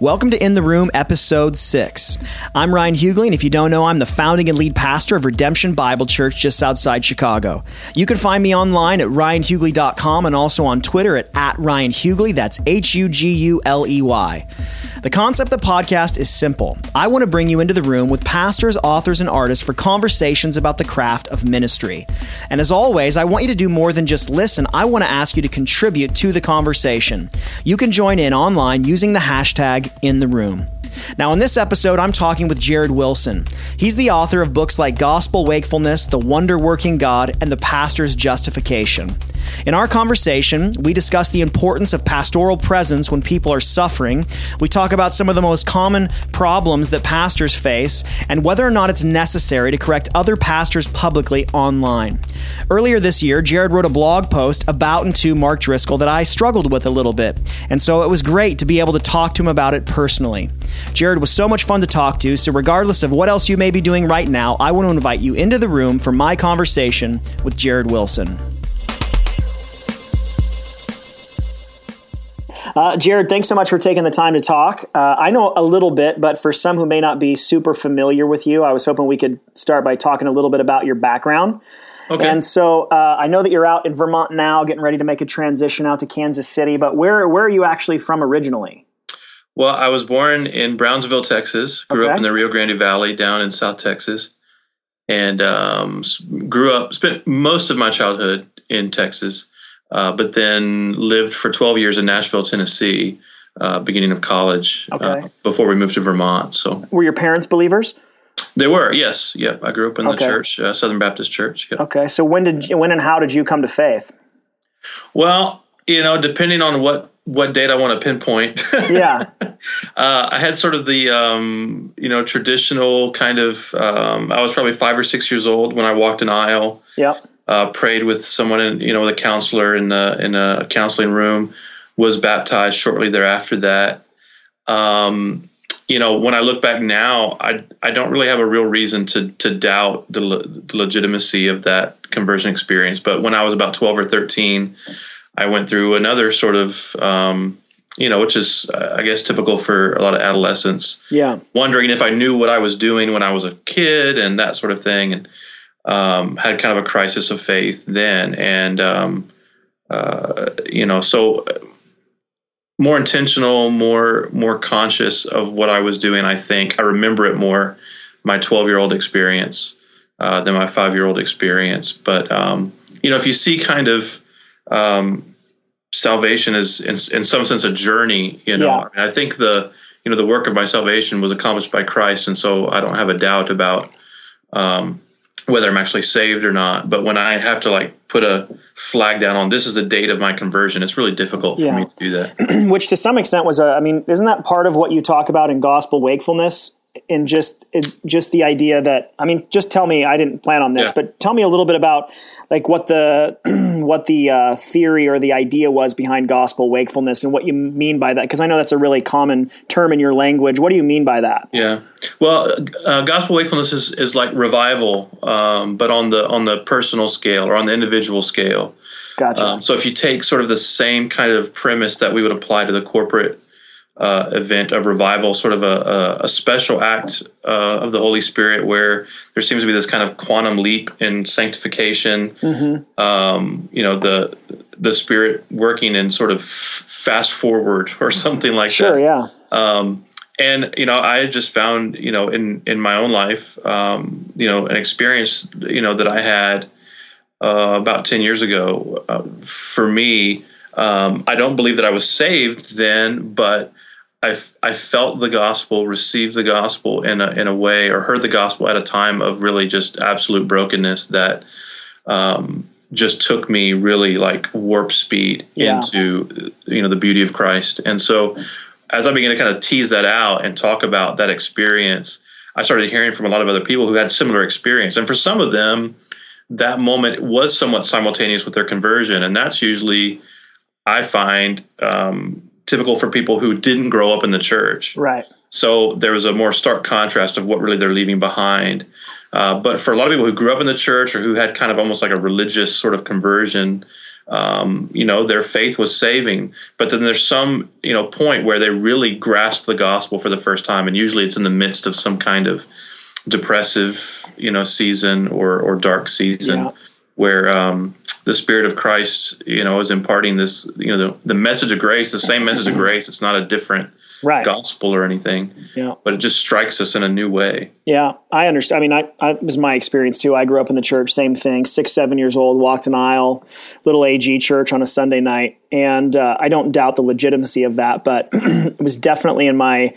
Welcome to In the Room, episode six. I'm Ryan Huguley, and if you don't know, I'm the founding and lead pastor of Redemption Bible Church just outside Chicago. You can find me online at ryanhuguley.com and also on Twitter at, at Ryan Huguley. That's H U G U L E Y. The concept of the podcast is simple. I want to bring you into the room with pastors, authors, and artists for conversations about the craft of ministry. And as always, I want you to do more than just listen. I want to ask you to contribute to the conversation. You can join in online using the hashtag in the room. Now, in this episode, I'm talking with Jared Wilson. He's the author of books like Gospel Wakefulness, The Wonder Working God, and The Pastor's Justification. In our conversation, we discuss the importance of pastoral presence when people are suffering. We talk about some of the most common problems that pastors face and whether or not it's necessary to correct other pastors publicly online. Earlier this year, Jared wrote a blog post about and to Mark Driscoll that I struggled with a little bit, and so it was great to be able to talk to him about it personally. Jared was so much fun to talk to, so regardless of what else you may be doing right now, I want to invite you into the room for my conversation with Jared Wilson. Uh, Jared, thanks so much for taking the time to talk. Uh, I know a little bit, but for some who may not be super familiar with you, I was hoping we could start by talking a little bit about your background. Okay. And so uh, I know that you're out in Vermont now, getting ready to make a transition out to Kansas City. But where where are you actually from originally? Well, I was born in Brownsville, Texas. Grew okay. up in the Rio Grande Valley down in South Texas, and um, grew up. Spent most of my childhood in Texas, uh, but then lived for 12 years in Nashville, Tennessee, uh, beginning of college. Uh, okay. before we moved to Vermont. So, were your parents believers? They were. Yes. Yep. I grew up in the okay. church, uh, Southern Baptist Church. Yep. Okay. So when did you, when and how did you come to faith? Well, you know, depending on what what date I want to pinpoint. yeah. Uh, I had sort of the, um, you know, traditional kind of, um, I was probably five or six years old when I walked an aisle. Yep. Uh, prayed with someone, in, you know, with a counselor in, a, in a counseling room, was baptized shortly thereafter that. Um, you know, when I look back now, I, I don't really have a real reason to, to doubt the, le- the legitimacy of that conversion experience. But when I was about 12 or 13, I went through another sort of, um, you know, which is, uh, I guess, typical for a lot of adolescents. Yeah. Wondering if I knew what I was doing when I was a kid and that sort of thing. And um, had kind of a crisis of faith then. And, um, uh, you know, so more intentional, more, more conscious of what I was doing, I think. I remember it more, my 12 year old experience, uh, than my five year old experience. But, um, you know, if you see kind of, um, salvation is in, in, some sense a journey. You know, yeah. I, I think the you know the work of my salvation was accomplished by Christ, and so I don't have a doubt about um, whether I'm actually saved or not. But when I have to like put a flag down on this is the date of my conversion, it's really difficult for yeah. me to do that. Which to some extent was a, I mean, isn't that part of what you talk about in gospel wakefulness? In just just the idea that I mean, just tell me. I didn't plan on this, yeah. but tell me a little bit about like what the what the uh, theory or the idea was behind gospel wakefulness and what you mean by that. Because I know that's a really common term in your language. What do you mean by that? Yeah, well, uh, gospel wakefulness is, is like revival, um, but on the on the personal scale or on the individual scale. Gotcha. Um, so if you take sort of the same kind of premise that we would apply to the corporate uh, event of revival, sort of a, a, a special act uh, of the Holy Spirit where there seems to be this kind of quantum leap in sanctification. Mm-hmm. Um, you know, the the Spirit working in sort of fast forward or something like sure, that. Sure, yeah. Um, and you know, I just found you know in in my own life, um, you know, an experience you know that I had uh, about ten years ago. Uh, for me, um, I don't believe that I was saved then, but I, I felt the gospel, received the gospel in a in a way, or heard the gospel at a time of really just absolute brokenness that um, just took me really like warp speed yeah. into you know the beauty of Christ. And so, as I began to kind of tease that out and talk about that experience, I started hearing from a lot of other people who had similar experience, and for some of them, that moment was somewhat simultaneous with their conversion, and that's usually I find um, typical for people who didn't grow up in the church. Right. So there was a more stark contrast of what really they're leaving behind. Uh, but for a lot of people who grew up in the church or who had kind of almost like a religious sort of conversion, um, you know, their faith was saving. But then there's some, you know, point where they really grasp the gospel for the first time, and usually it's in the midst of some kind of depressive, you know, season or or dark season Yeah. Where um, the Spirit of Christ, you know, is imparting this, you know, the, the message of grace, the same message of grace. It's not a different Right. gospel or anything, Yeah. but it just strikes us in a new way. Yeah, I understand. I mean, I, I it was my experience too. I grew up in the church, same thing. Six, seven years old, walked an aisle, little AG church on a Sunday night, and uh, I don't doubt the legitimacy of that. But it was definitely in my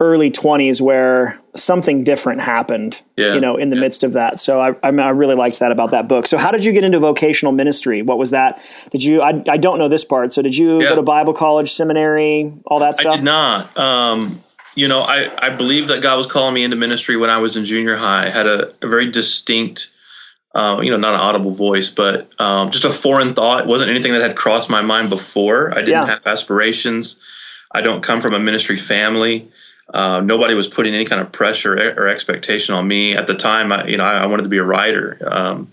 early twenties where something different happened. Yeah. You know, in the Yeah. midst of that. So I, I, I really liked that about that book. So how did you get into vocational ministry? What was that? Did you? I, I don't know this part. So did you Yeah. go to Bible college, seminary, all that stuff? I did not. Um, you know, I, I believe that God was calling me into ministry when I was in junior high. I had a, a very distinct, uh, you know, not an audible voice, but um, just a foreign thought. It wasn't anything that had crossed my mind before. I didn't have aspirations. I don't come from a ministry family. Uh, nobody was putting any kind of pressure or expectation on me at the time. I, you know, I, I wanted to be a writer. Um,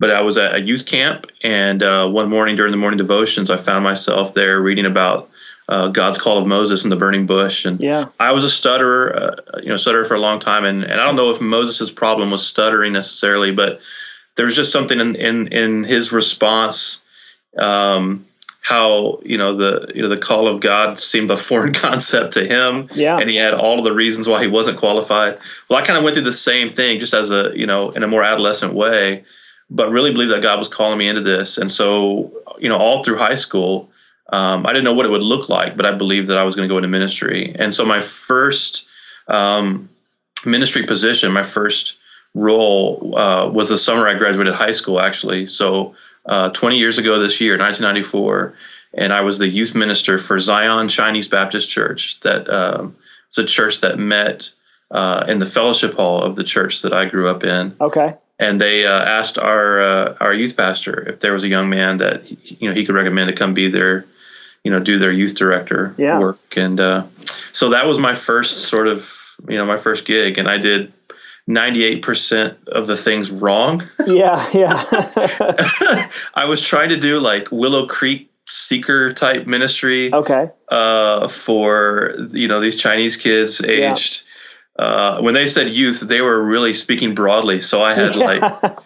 but I was at a youth camp, and uh, one morning during the morning devotions, I found myself there reading about uh, God's call of Moses in the burning bush, and Yeah. I was a stutterer, uh, you know, stutterer for a long time, and, and I don't know if Moses' problem was stuttering necessarily, but there was just something in in, in his response, um, how you know the you know the call of God seemed a foreign concept to him, Yeah. and he had all of the reasons why he wasn't qualified. Well, I kind of went through the same thing, just as a you know in a more adolescent way, but really believed that God was calling me into this, and so you know all through high school. Um, I didn't know what it would look like, but I believed that I was going to go into ministry. And so my first um, ministry position, my first role uh, was the summer I graduated high school, actually. So uh, 20 years ago this year, 1994, and I was the youth minister for Zion Chinese Baptist Church. That um, it's a church that met uh, in the fellowship hall of the church that I grew up in Okay. and they uh, asked our uh, our youth pastor if there was a young man that he, you know he could recommend to come be their you know do their youth director Yeah. work and uh, so that was my first sort of you know my first gig and I did 98% of the things wrong Yeah. Yeah. I was trying to do like Willow Creek seeker type ministry okay. uh, for you know these Chinese kids aged. Uh, when they said youth, they were really speaking broadly. So I had like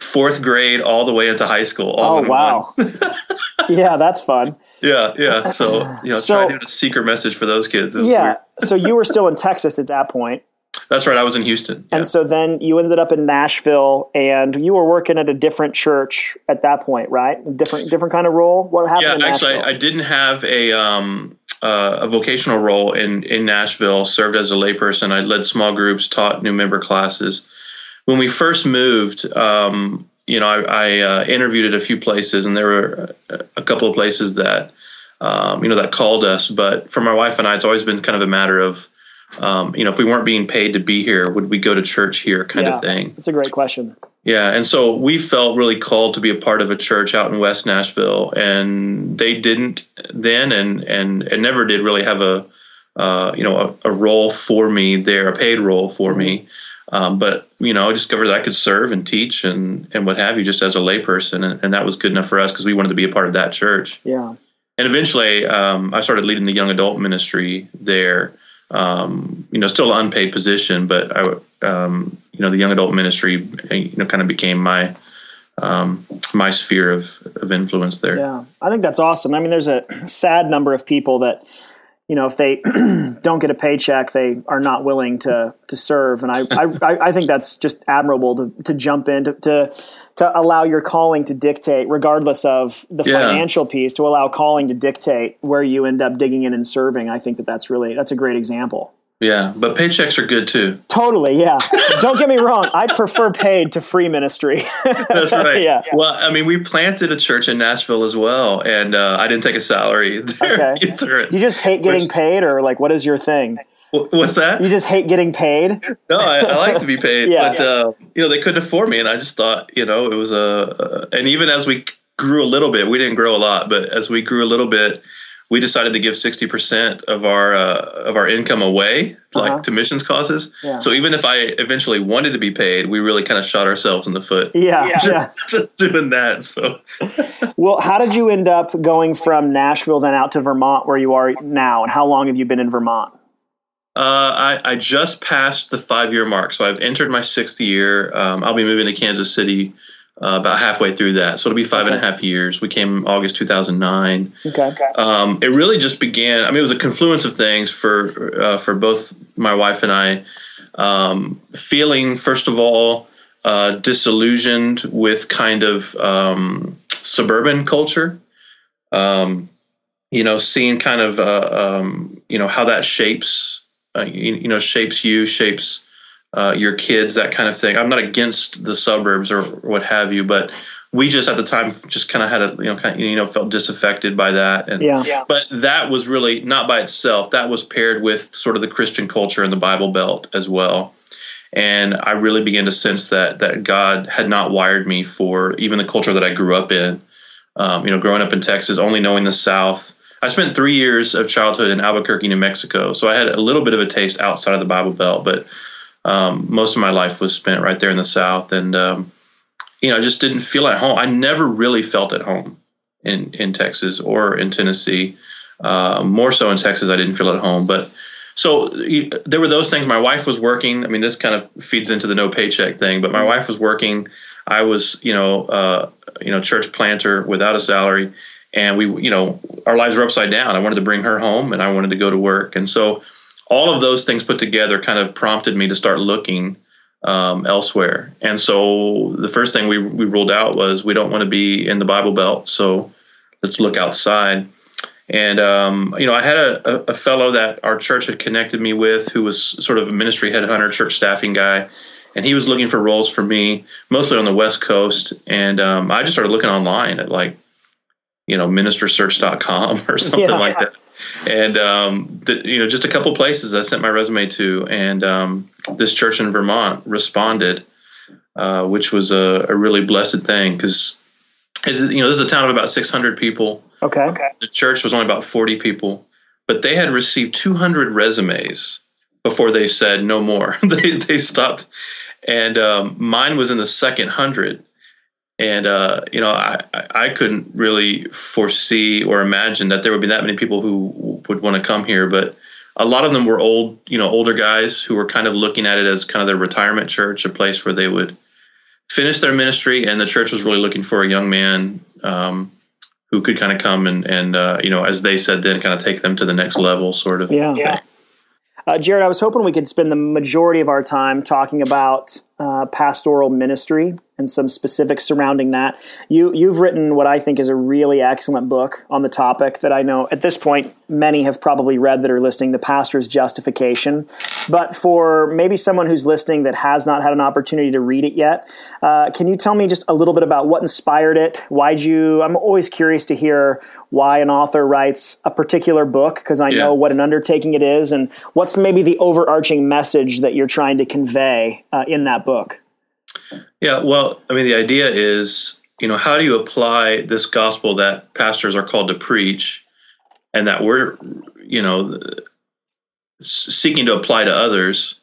fourth grade all the way into high school. All Oh wow. yeah, that's fun. yeah, yeah. So you know, So- trying to do a seeker message for those kids. Yeah. so you were still in Texas at that point. That's right. I was in Houston. Yeah. And so then you ended up in Nashville and you were working at a different church at that point, right? Different different kind of role. What happened yeah, in actually? I, I didn't have a um, uh, a vocational role in in Nashville. Served as a layperson. I led small groups, taught new member classes. When we first moved, um, you know, I, I uh, interviewed at a few places, and there were a, a couple of places that um, you know that called us. But for my wife and I, it's always been kind of a matter of um, you know, if we weren't being paid to be here, would we go to church here, kind Yeah. of thing. That's a great question. Yeah, and so we felt really called to be a part of a church out in West Nashville, and they didn't then, and and and never did really have a, uh, you know, a, a role for me there, a paid role for me. Um, but you know, I discovered that I could serve and teach and and what have you, just as a layperson, and, and that was good enough for us because we wanted to be a part of that church. Yeah. And eventually, um, I started leading the young adult ministry there. Um, you know, still an unpaid position, but I, um, you know, the young adult ministry, you know, kind of became my um, my sphere of, of influence there. Yeah. I think that's awesome. I mean, there's a sad number of people that, you know, if they don't get a paycheck, they are not willing to to serve. And I I, I think that's just admirable to, to jump in to, to to allow your calling to dictate, regardless of the Yeah. financial piece, to allow calling to dictate where you end up digging in and serving. I think that that's really that's a great example. Yeah, but paychecks are good too. Totally, yeah. Don't get me wrong. I prefer paid to free ministry. That's right. Yeah. Well, I mean, we planted a church in Nashville as well, and uh, I didn't take a salary there Okay. either. you just hate getting Which- paid, or like, what is your thing? Wh- What's that? You just hate getting paid? No, I, I like to be paid, Yeah. but uh, you know they couldn't afford me, and I just thought, you know, it was a. Uh, and even as we grew a little bit, we didn't grow a lot, but as we grew a little bit, we decided to give 60% of our uh, of our income away like Uh-huh. to missions causes Yeah. so even if i eventually wanted to be paid we really kind of shot ourselves in the foot Yeah, yeah. just, just doing that so Well, how did you end up going from Nashville then out to Vermont where you are now? And how long have you been in Vermont? Uh, I, I just passed the five year mark so i've entered my sixth year um, i'll be moving to kansas city uh, about halfway through that so it'll be five and a half years we came august 2009 Okay. um, it really just began. I mean, it was a confluence of things for uh, for both my wife and I. Um, feeling first of all uh, disillusioned with kind of um, suburban culture. Um, you know, seeing kind of uh, um, you know how that shapes uh, you, you know shapes you, shapes uh, your kids, that kind of thing. I'm not against the suburbs or what have you, but we just at the time just kind of had a you know kind of, you know felt disaffected by that and Yeah. but that was really not by itself that was paired with sort of the christian culture in the bible belt as well and i really began to sense that that god had not wired me for even the culture that i grew up in um, you know growing up in texas only knowing the south i spent three years of childhood in albuquerque new mexico so i had a little bit of a taste outside of the bible belt but um, most of my life was spent right there in the south and um, you know i just didn't feel at home i never really felt at home in in Texas or in Tennessee. Uh, more so in Texas, I didn't feel at home. But so there were those things. My wife was working. I mean, this kind of feeds into the no paycheck thing. But my wife was working. I was, you know, uh, you know, church planter without a salary, and we, you know, our lives were upside down. I wanted to bring her home, and I wanted to go to work, and so all of those things put together kind of prompted me to start looking um, elsewhere. And so the first thing we, we ruled out was we don't want to be in the Bible Belt, so let's look outside. And um, you know, I had a, a fellow that our church had connected me with, who was sort of a ministry headhunter, church staffing guy, and he was looking for roles for me, mostly on the West Coast. And um, I just started looking online at like, you know, ministersearch.com or something Yeah. like that. And um, the, you know, just a couple places I sent my resume to, and um, this church in Vermont responded, uh, which was a, a really blessed thing because you know this is a town of about 600 people. Okay. The church was only about 40 people, but they had received 200 resumes before they said no more. they they stopped, and um, mine was in the second hundred. And uh, you know, I, I I couldn't really foresee or imagine that there would be that many people who would want to come here, but a lot of them were old, you know, older guys who were kind of looking at it as kind of their retirement church, a place where they would finish their ministry, and the church was really looking for a young man um, who could kind of come and and uh, you know, as they said, then kind of take them to the next level, sort of. Yeah. thing. Uh, Jared, I was hoping we could spend the majority of our time talking about uh, pastoral ministry and some specifics surrounding that. You you've written what I think is a really excellent book on the topic that I know at this point many have probably read that are listening, The Pastor's Justification. But for maybe someone who's listening that has not had an opportunity to read it yet, uh, can you tell me just a little bit about what inspired it? Why'd you? I'm always curious to hear why an author writes a particular book because I Yeah. know what an undertaking it is, and what's maybe the overarching message that you're trying to convey uh, in that book. Yeah, well, I mean, the idea is, you know, how do you apply this gospel that pastors are called to preach and that we're, you know, seeking to apply to others?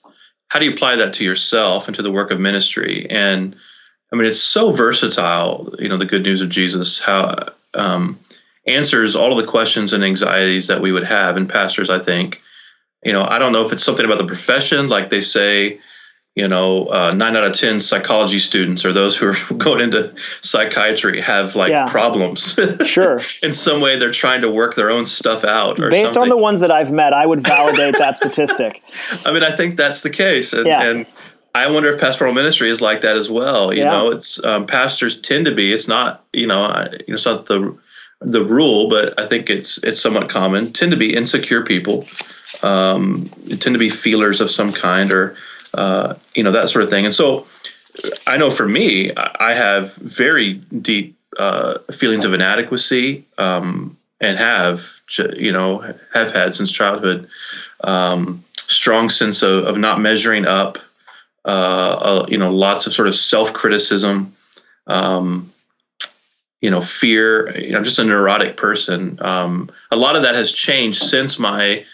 How do you apply that to yourself and to the work of ministry? And I mean, it's so versatile, you know, the good news of Jesus, how um, answers all of the questions and anxieties that we would have. And pastors, I think, you know, I don't know if it's something about the profession, like they say, you know, uh, nine out of 10 psychology students or those who are going into psychiatry have like Yeah. problems. Sure. In some way, they're trying to work their own stuff out. Or Based on the ones that I've met, I would validate that statistic. I mean, I think that's the case. And, Yeah. and I wonder if pastoral ministry is like that as well. You Yeah. know, it's um, pastors tend to be. It's not, you know, I- you know, it's not the the rule, but I think it's it's somewhat common. Tend to be insecure people. Um, tend to be feelers of some kind, or uh, you know that sort of thing. And so, I know for me, I have very deep uh, feelings of inadequacy, um, and have you know have had since childhood. Um, strong sense of, of not measuring up. Uh, uh, you know, lots of sort of self criticism. Um, you know, fear. You know, I'm just a neurotic person. Um, a lot of that has changed since my,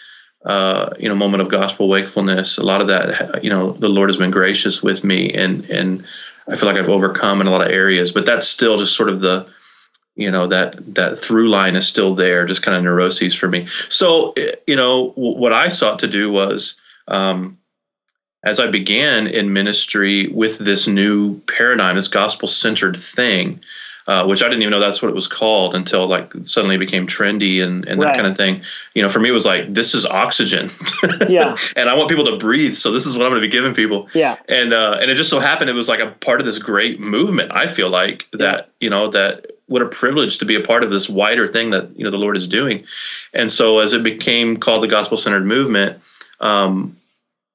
uh, you know, moment of gospel wakefulness. A lot of that, you know, the Lord has been gracious with me, and and I feel like I've overcome in a lot of areas. But that's still just sort of the, you know, that that through line is still there, just kind of neuroses for me. So, you know, what I sought to do was. Um, as I began in ministry with this new paradigm, this gospel centered thing, uh, which I didn't even know that's what it was called until like suddenly became trendy and, and that Right. kind of thing. You know, for me, it was like, this is oxygen. Yeah. and I want people to breathe. So this is what I'm going to be giving people. Yeah. And, uh, and it just so happened it was like a part of this great movement. I feel like that, you know, that what a privilege to be a part of this wider thing that, you know, the Lord is doing. And so as it became called the gospel centered movement, um,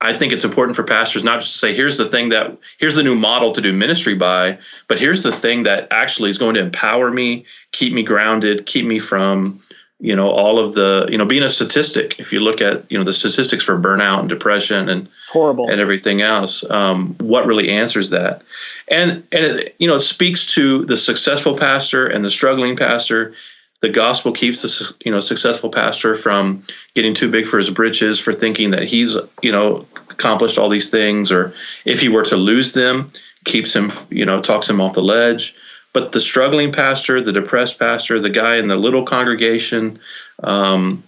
I think it's important for pastors not just to say, here's the thing that, here's the new model to do ministry by, but here's the thing that actually is going to empower me, keep me grounded, keep me from, you know, all of the, you know, being a statistic. If you look at, you know, the statistics for burnout and depression and, It's horrible. and everything else, um, what really answers that? And, and it, you know, it speaks to the successful pastor and the struggling pastor the gospel keeps su- you know successful pastor from getting too big for his britches for thinking that he's you know accomplished all these things or if he were to lose them keeps him you know talks him off the ledge. But the struggling pastor the depressed pastor the guy in the little congregation um,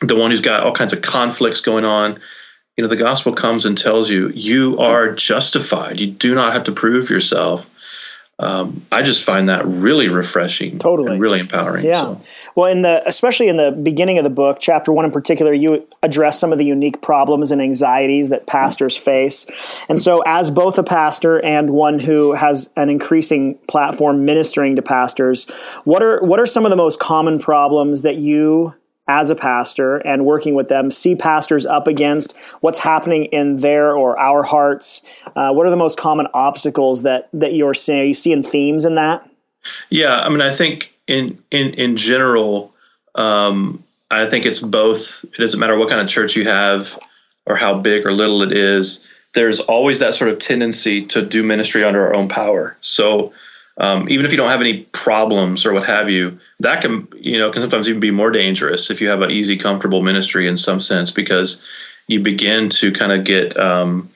the one who's got all kinds of conflicts going on you know the gospel comes and tells you you are justified. You do not have to prove yourself um, I just find that really refreshing, Totally. and really empowering. Yeah. So, Well, in the especially in the beginning of the book, chapter one in particular, you address some of the unique problems and anxieties that pastors face. And so, as both a pastor and one who has an increasing platform ministering to pastors, what are what are some of the most common problems that you as a pastor and working with them see pastors up against what's happening in their or our hearts uh, what are the most common obstacles that that you're seeing are you seeing themes in that yeah, I mean, I think in in in general, um, I think it's both. It doesn't matter what kind of church you have or how big or little it is. There's always that sort of tendency to do ministry under our own power. So um, even if you don't have any problems or what have you, that can you know can sometimes even be more dangerous if you have an easy, comfortable ministry in some sense because you begin to kind of get um,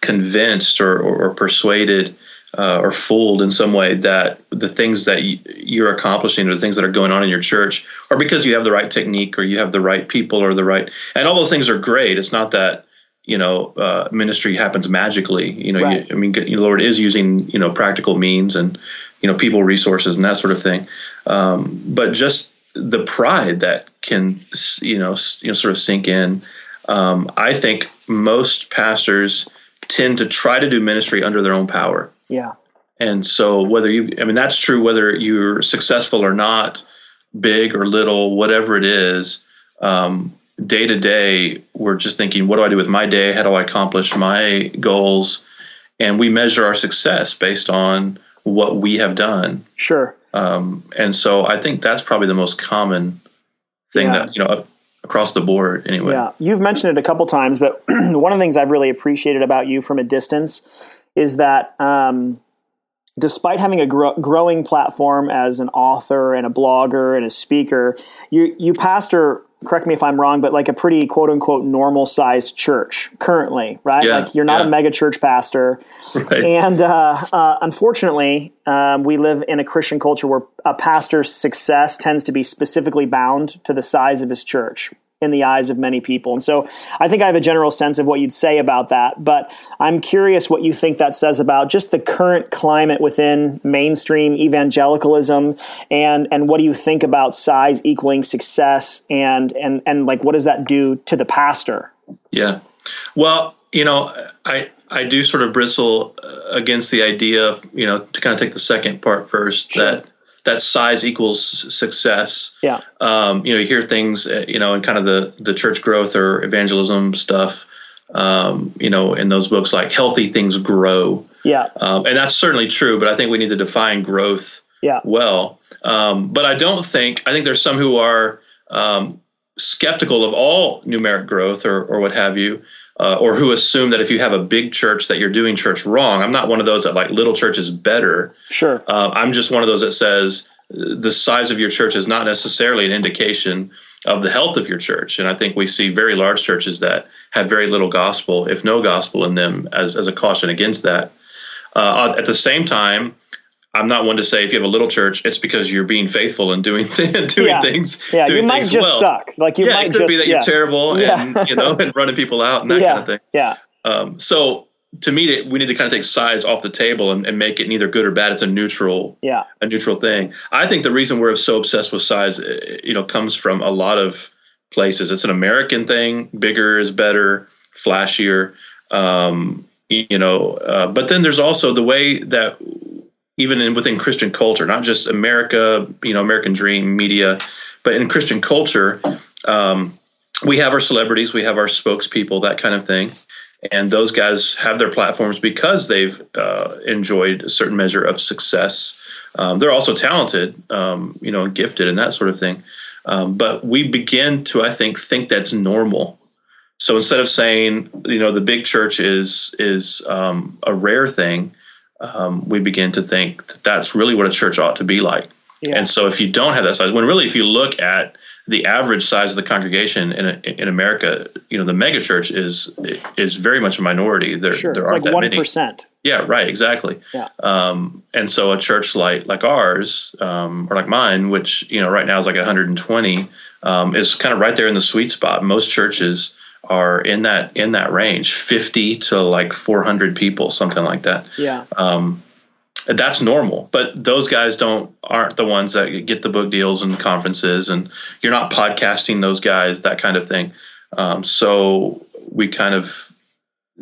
convinced or, or, or persuaded uh, or fooled in some way that the things that you're accomplishing or the things that are going on in your church are because you have the right technique or you have the right people or the right and all those things are great. It's not that you know uh, ministry happens magically. You know, Right. you, I mean, the Lord is using you know practical means and you know people resources and that sort of thing. Um, but just the pride that can you know you know sort of sink in. Um, I think most pastors tend to try to do ministry under their own power. yeah And so, whether you, I mean, that's true whether you're successful or not, big or little, whatever it is, um, day to day, we're just thinking, what do I do with my day? How do I accomplish my goals? And we measure our success based on what we have done. sure Um, and so, I think that's probably the most common thing Yeah. that, you know, across the board anyway. Yeah, you've mentioned it a couple times, but one of the things I've really appreciated about you from a distance is that um, despite having a gro- growing platform as an author and a blogger and a speaker, you you pastor. Correct me if I'm wrong, but like a pretty quote unquote normal sized church currently, right? Yeah, like you're not yeah. a mega church pastor, Right. and uh, uh, unfortunately, um, we live in a Christian culture where a pastor's success tends to be specifically bound to the size of his church in the eyes of many people. And so I think I have a general sense of what you'd say about that, but I'm curious what you think that says about just the current climate within mainstream evangelicalism and and what do you think about size equaling success and and and like what does that do to the pastor? Yeah. Well, you know, I I do sort of bristle uh, against the idea of you know to kind of take the second part first Sure. that that size equals success. Yeah. Um, you know, you hear things uh, you know in kind of the the church growth or evangelism stuff. Um, you know, in those books like healthy things grow, Yeah. um, and that's certainly true. But I think we need to define growth Yeah. well. Um, but I don't think I think there's some who are um, skeptical of all numeric growth or or what have you, uh, or who assume that if you have a big church that you're doing church wrong. I'm not one of those that like little church is better. Sure. Uh, I'm just one of those that says the size of your church is not necessarily an indication of the health of your church. And I think we see very large churches that have very little gospel, if no gospel in them, as, as a caution against that. Uh, at the same time, I'm not one to say if you have a little church, it's because you're being faithful and doing th- doing yeah. things. Yeah, doing you might just well. suck. Like you might just yeah, might it could just, be that yeah. you're terrible and you know and running people out and that kind of thing. yeah, Um, so to me, we need to kind of take size off the table and, and make it neither good or bad. It's a neutral yeah, a neutral thing. I think the reason we're so obsessed with size, uh, you know, comes from a lot of places. It's an American thing. Bigger is better, flashier. Um, you know, uh, but then there's also the way that even in, within Christian culture, not just America, you know, American dream media, but in Christian culture, um, we have our celebrities, we have our spokespeople, that kind of thing. And those guys have their platforms because they've uh, enjoyed a certain measure of success. Um, they're also talented, um, you know, gifted and that sort of thing. Um, but we begin to, I think, think that's normal. So instead of saying, you know, the big church is is um, a rare thing, um, we begin to think that that's really what a church ought to be like. yeah. And so if you don't have that size, when really if you look at the average size of the congregation in in America, you know, the mega church is is very much a minority. There sure. there It's aren't like that one many. percent. Yeah, right, exactly. Yeah. Um, and so a church like like ours, um, or like mine, which you know right now is like 120, um, is kind of right there in the sweet spot. Most churches are in that in that range, 50 to like 400 people, something like that. Yeah, Um, that's normal, but those guys don't aren't the ones that get the book deals and conferences, and you're not podcasting those guys, that kind of thing. Um, so we kind of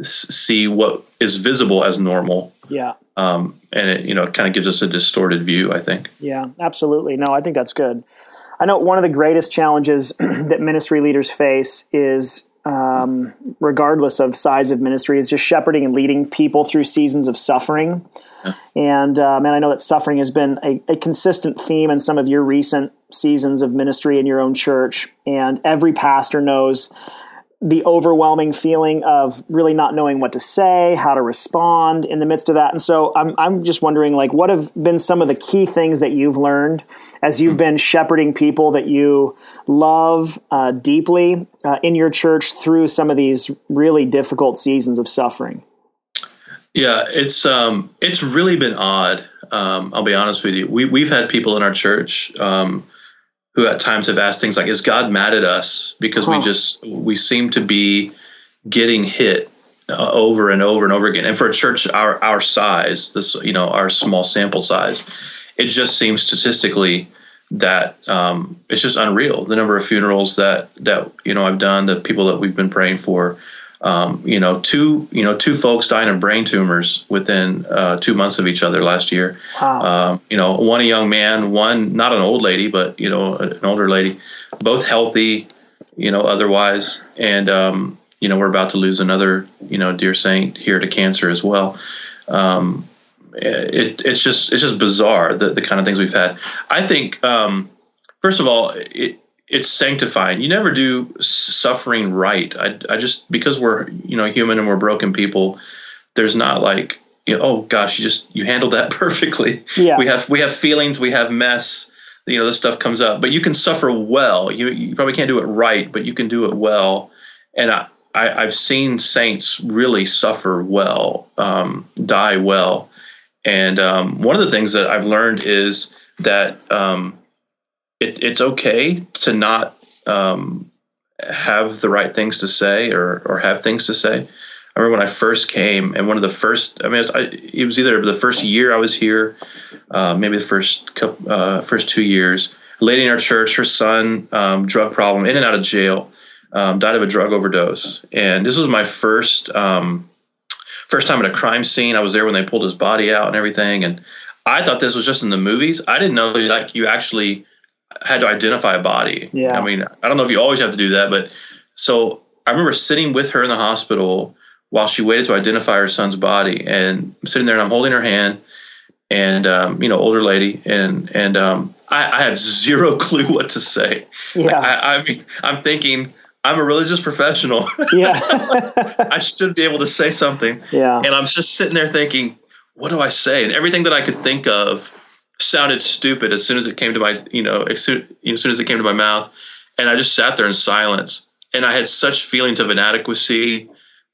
see what is visible as normal yeah, um, and it you know it kind of gives us a distorted view. I think. yeah. Absolutely. No, I think that's good. I know one of the greatest challenges that ministry leaders face is, um, regardless of size of ministry, is just shepherding and leading people through seasons of suffering. And um, and I know that suffering has been a, a consistent theme in some of your recent seasons of ministry in your own church. And every pastor knows the overwhelming feeling of really not knowing what to say, how to respond in the midst of that. And so I'm I'm just wondering like what have been some of the key things that you've learned as you've been shepherding people that you love uh, deeply uh, in your church through some of these really difficult seasons of suffering. Yeah, it's um, it's really been odd. Um, I'll be honest with you. We we've had people in our church um, who at times have asked things like, "Is God mad at us because we just we seem to be getting hit uh, over and over and over again?" And for a church our our size, this you know our small sample size, it just seems statistically that um, it's just unreal. The number of funerals that that you know I've done, the people that we've been praying for. Um, you know, two you know two folks dying of brain tumors within uh, two months of each other last year. Wow. Um, you know, one a young man, one not an old lady, but you know an older lady, both healthy. You know, otherwise, and um, you know we're about to lose another you know dear saint here to cancer as well. Um, it, it's just it's just bizarre the, the kind of things we've had. I think um, first of all, it, it's sanctifying. You never do suffering right. I, I just because we're you know human and we're broken people. There's not like you know, oh gosh, you just you handled that perfectly. Yeah. We have we have feelings, we have mess. You know, this stuff comes up, but you can suffer well. You you probably can't do it right, but you can do it well. And I, I I've seen saints really suffer well, um, die well. And um, one of the things that I've learned is that um, it, it's okay to not um, have the right things to say or, or have things to say. I remember when I first came, and one of the first, I mean, it was, I, it was either the first year I was here, uh, maybe the first couple, uh, first two years. A lady in our church, her son, um, drug problem, in and out of jail, um, died of a drug overdose. And this was my first um, first time at a crime scene. I was there when they pulled his body out and everything. And I thought this was just in the movies. I didn't know like you actually had to identify a body. Yeah. I mean, I don't know if you always have to do that, but so I remember sitting with her in the hospital while she waited to identify her son's body, and I'm sitting there and I'm holding her hand, and um, you know, older lady, and and um, I, I have zero clue what to say. Yeah. I, I mean, I'm thinking I'm a religious professional. yeah. I should be able to say something. yeah. And I'm just sitting there thinking, what do I say? And everything that I could think of sounded stupid as soon as it came to my, you know, as soon, as soon as it came to my mouth. And I just sat there in silence. And I had such feelings of inadequacy.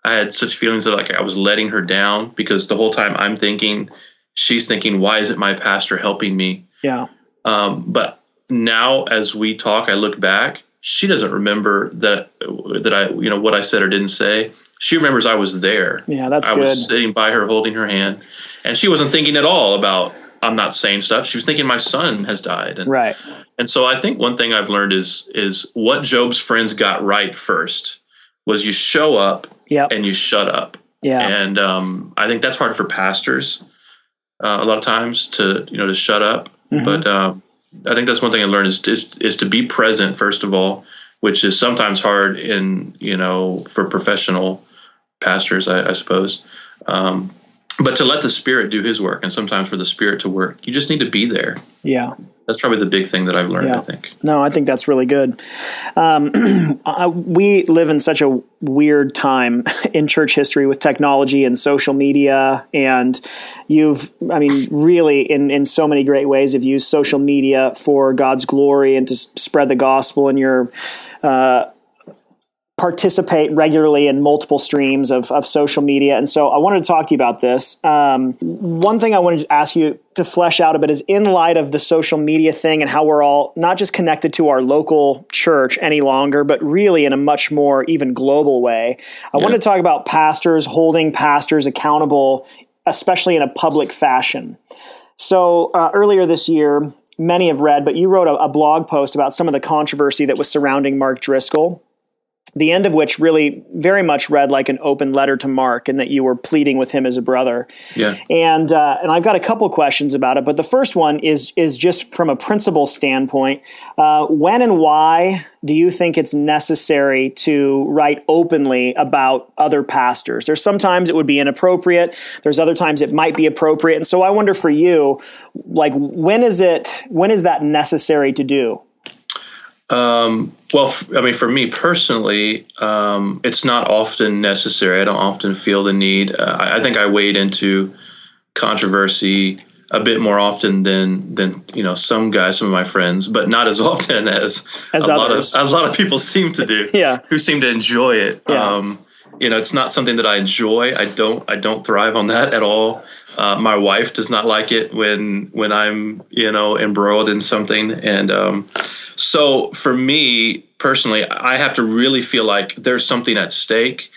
I had such feelings of like I was letting her down because the whole time I'm thinking, she's thinking, why isn't my pastor helping me? Yeah. Um, but now as we talk, I look back, she doesn't remember that that I you know what I said or didn't say. She remembers I was there. Yeah, that's I good. was sitting by her holding her hand, and she wasn't thinking at all about I'm not saying stuff. She was thinking my son has died. And, right. And so I think one thing I've learned is is what Job's friends got right first was you show up yep. and you shut up. Yeah. And um, I think that's hard for pastors uh, a lot of times to you know to shut up. Mm-hmm. But um, I think that's one thing I learned is, is is to be present first of all, which is sometimes hard in you know for professional pastors, I, I suppose. Um, but to let the spirit do his work and sometimes for the spirit to work you just need to be there. Yeah. That's probably the big thing that i've learned yeah. i think. No i think that's really good. Um, we live in such a weird time in church history with technology and social media and you've i mean really in, in so many great ways have used social media for god's glory and to spread the gospel and your uh, participate regularly in multiple streams of, of social media. And so I wanted to talk to you about this. Um, one thing I wanted to ask you to flesh out a bit is in light of the social media thing and how we're all not just connected to our local church any longer, but really in a much more even global way. I yeah. wanted to talk about pastors holding pastors accountable, especially in a public fashion. So uh, earlier this year, many have read, but you wrote a, a blog post about some of the controversy that was surrounding Mark Driscoll the end of which really very much read like an open letter to Mark, and that you were pleading with him as a brother. Yeah. And uh, and I've got a couple questions about it, but the first one is is just from a principle standpoint. Uh, when and why do you think it's necessary to write openly about other pastors? There's sometimes it would be inappropriate. There's other times it might be appropriate. And so I wonder for you, like when is it when is that necessary to do? Um, well, f- I mean, for me personally, um, it's not often necessary. I don't often feel the need. Uh, I, I, think I wade into controversy a bit more often than than you know some guys, some of my friends, but not as often as, as a others. lot of a lot of people seem to do. yeah, who seem to enjoy it. Yeah. Um, you know, it's not something that I enjoy. I don't I don't thrive on that at all. Uh, my wife does not like it when when I'm you know embroiled in something and. Um, so for me personally, I have to really feel like there's something at stake,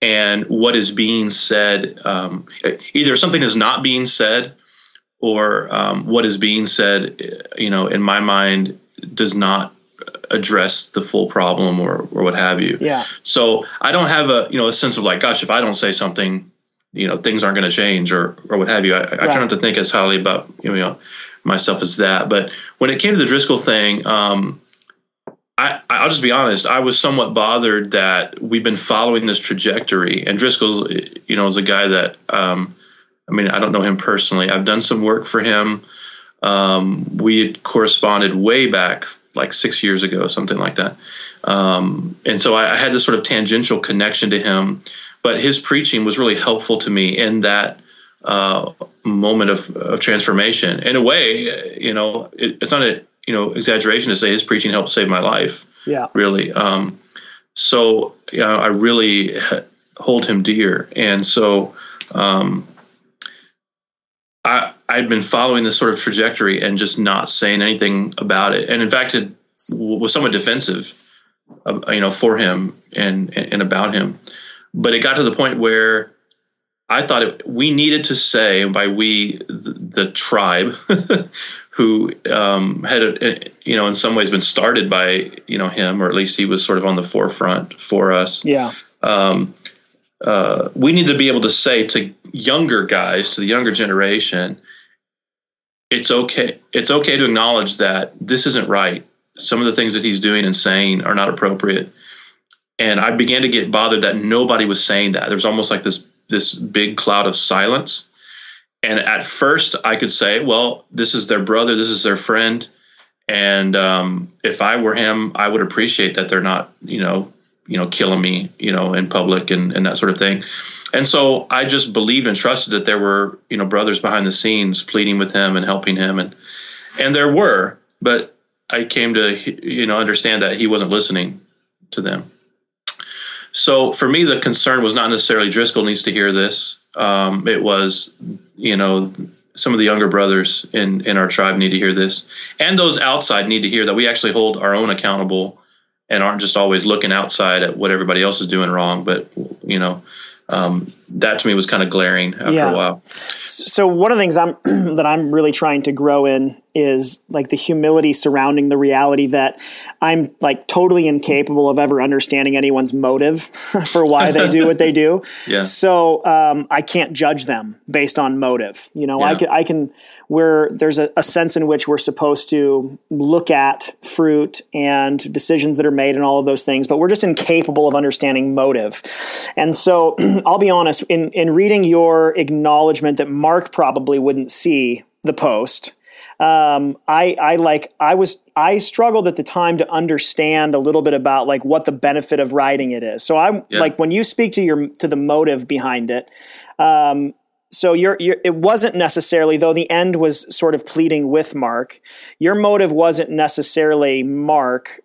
and what is being said, um, either something is not being said, or um, what is being said, you know, in my mind, does not address the full problem or or what have you. Yeah. So I don't have a you know a sense of like, gosh, if I don't say something, you know, things aren't going to change or or what have you. I, I try not to think as highly about you know myself as that. But when it came to the Driscoll thing, um, I, I'll just be honest. I was somewhat bothered that we've been following this trajectory, and Driscoll's, you know, is a guy that, um, I mean, I don't know him personally. I've done some work for him. Um, we had corresponded way back, like six years ago, something like that. Um, and so I, I, had this sort of tangential connection to him, but his preaching was really helpful to me in that uh, moment of, of transformation. In a way, you know, it, it's not a you know exaggeration to say his preaching helped save my life. Yeah, really. Um, so you know, I really hold him dear, and so um, I I'd been following this sort of trajectory and just not saying anything about it, and in fact, it was somewhat defensive, uh, you know, for him and and about him. But it got to the point where I thought it, we needed to say, and by we, the, the tribe, who um, had, a, you know, in some ways been started by, you know, him, or at least he was sort of on the forefront for us. Yeah. Um, uh, we need to be able to say to younger guys, to the younger generation, it's okay. It's okay to acknowledge that this isn't right. Some of the things that he's doing and saying are not appropriate. And I began to get bothered that nobody was saying that. There's almost like this this big cloud of silence. And at first, I could say, well, this is their brother, this is their friend. And um, if I were him, I would appreciate that they're not, you know, you know, killing me, you know, in public and, and that sort of thing. And so I just believed and trusted that there were, you know, brothers behind the scenes pleading with him and helping him. And, and there were, but I came to, you know, understand that he wasn't listening to them. So for me, the concern was not necessarily Driscoll needs to hear this. Um, it was, you know, some of the younger brothers in in our tribe need to hear this, and those outside need to hear that we actually hold our own accountable and aren't just always looking outside at what everybody else is doing wrong. But you know, um, that to me was kind of glaring after yeah. a while. So one of the things I'm that I'm really trying to grow in is like the humility surrounding the reality that I'm like totally incapable of ever understanding anyone's motive for why they do what they do. Yeah. So um, I can't judge them based on motive. You know, yeah. I can I can where there's a, a sense in which we're supposed to look at fruit and decisions that are made and all of those things, but we're just incapable of understanding motive. And so I'll be honest in in reading your acknowledgement that Mark probably wouldn't see the post um, I, I like I was I struggled at the time to understand a little bit about like what the benefit of writing it is. So I'm yeah. like when you speak to your to the motive behind it. Um, so you're, you're, it wasn't necessarily though the end was sort of pleading with Mark. Your motive wasn't necessarily Mark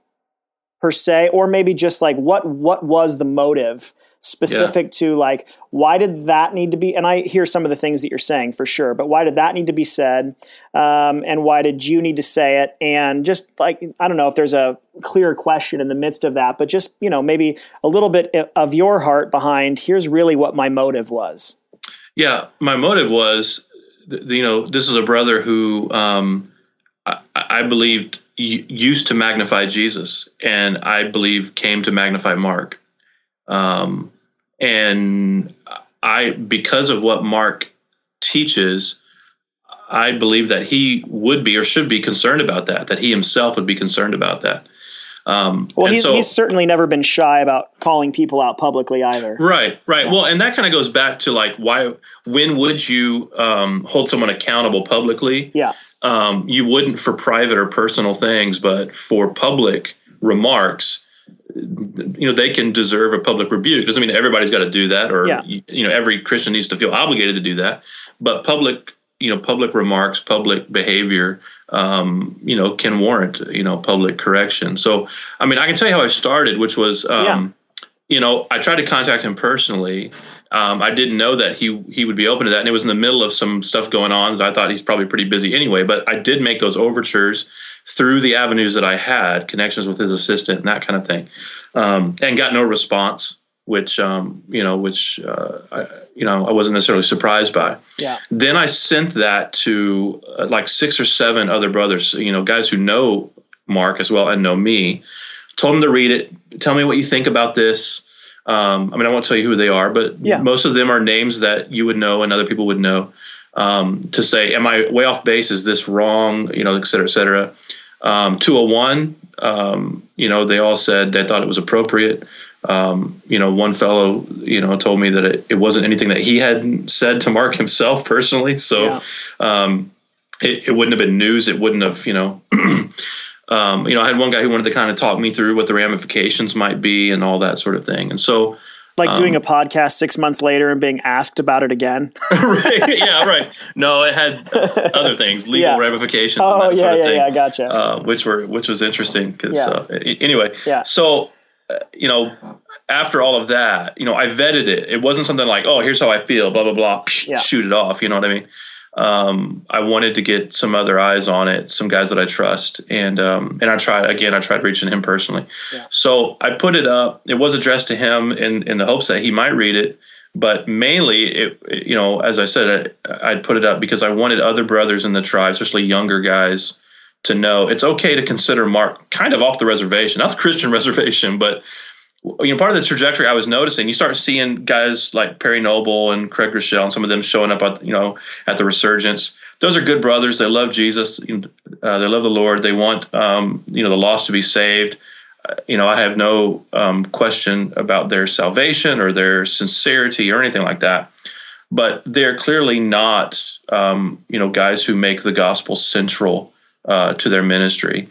per se, or maybe just like what what was the motive specific yeah. to like why did that need to be and i hear some of the things that you're saying for sure but why did that need to be said um, and why did you need to say it? And just like i don't know if there's a clear question in the midst of that but just you know maybe a little bit of your heart behind here's really what my motive was. Yeah my motive was you know this is a brother who um, I, I believed used to magnify jesus and i believe came to magnify mark um, and I, because of what Mark teaches, I believe that he would be or should be concerned about that, that he himself would be concerned about that. Um, well, he's, so, he's, certainly never been shy about calling people out publicly either. Right, right. Yeah. Well, and that kind of goes back to like why, when would you um, hold someone accountable publicly? Yeah. Um, you wouldn't for private or personal things, but for public remarks, you know they can deserve a public rebuke. Doesn't mean everybody's got to do that or yeah. you, know every christian needs to feel obligated to do that. But public you know public remarks public behavior um, you know can warrant you know public correction. So i mean i can tell you how i started which was um, yeah. you know i tried to contact him personally. Um, i didn't know that he he would be open to that. And it was in the middle of some stuff going on i thought he's probably pretty busy anyway but i did make those overtures through the avenues that I had, connections with his assistant and that kind of thing, um, and got no response, which um, you know, which uh, I, you know, I wasn't necessarily surprised by. Yeah. Then I sent that to uh, like six or seven other brothers, you know, guys who know Mark as well and know me. Told them to read it. Tell me what you think about this. Um, I mean, I won't tell you who they are, but yeah. most of them are names that you would know and other people would know um, to say, am I way off base? Is this wrong? You know, et cetera, et cetera. Um, 201, um, you know, they all said they thought it was appropriate. Um, you know, one fellow, you know, told me that it, it, wasn't anything that he had said to Mark himself personally. So yeah. Um, it, it, wouldn't have been news. It wouldn't have, you know, um, you know, I had one guy who wanted to kind of talk me through what the ramifications might be and all that sort of thing. And so, like um, doing a podcast six months later and being asked about it again. right. Yeah. Right. No, it had other things, legal yeah. ramifications. Oh, yeah, sort of yeah, thing, yeah. Gotcha. Uh, which were which was interesting because yeah. uh, anyway. Yeah. So, uh, you know, after all of that, you know, I vetted it. It wasn't something like, oh, here's how I feel, blah blah blah, psh, shoot it off. You know what I mean? Um, I wanted to get some other eyes on it, some guys that I trust, and um, and I tried again. I tried reaching him personally. Yeah. So I put it up. It was addressed to him in in the hopes that he might read it, but mainly, it you know, as I said, I, I'd put it up because I wanted other brothers in the tribe, especially younger guys, to know it's okay to consider Mark kind of off the reservation, not the Christian reservation, but you know, part of the trajectory I was noticing, you start seeing guys like Perry Noble and Craig Groeschel and some of them showing up at, you know, at the resurgence. Those are good brothers. They love Jesus. Uh, they love the Lord. They want, um, you know, the lost to be saved. Uh, you know, I have no um, question about their salvation or their sincerity or anything like that. But they're clearly not, um, you know, guys who make the gospel central uh, to their ministry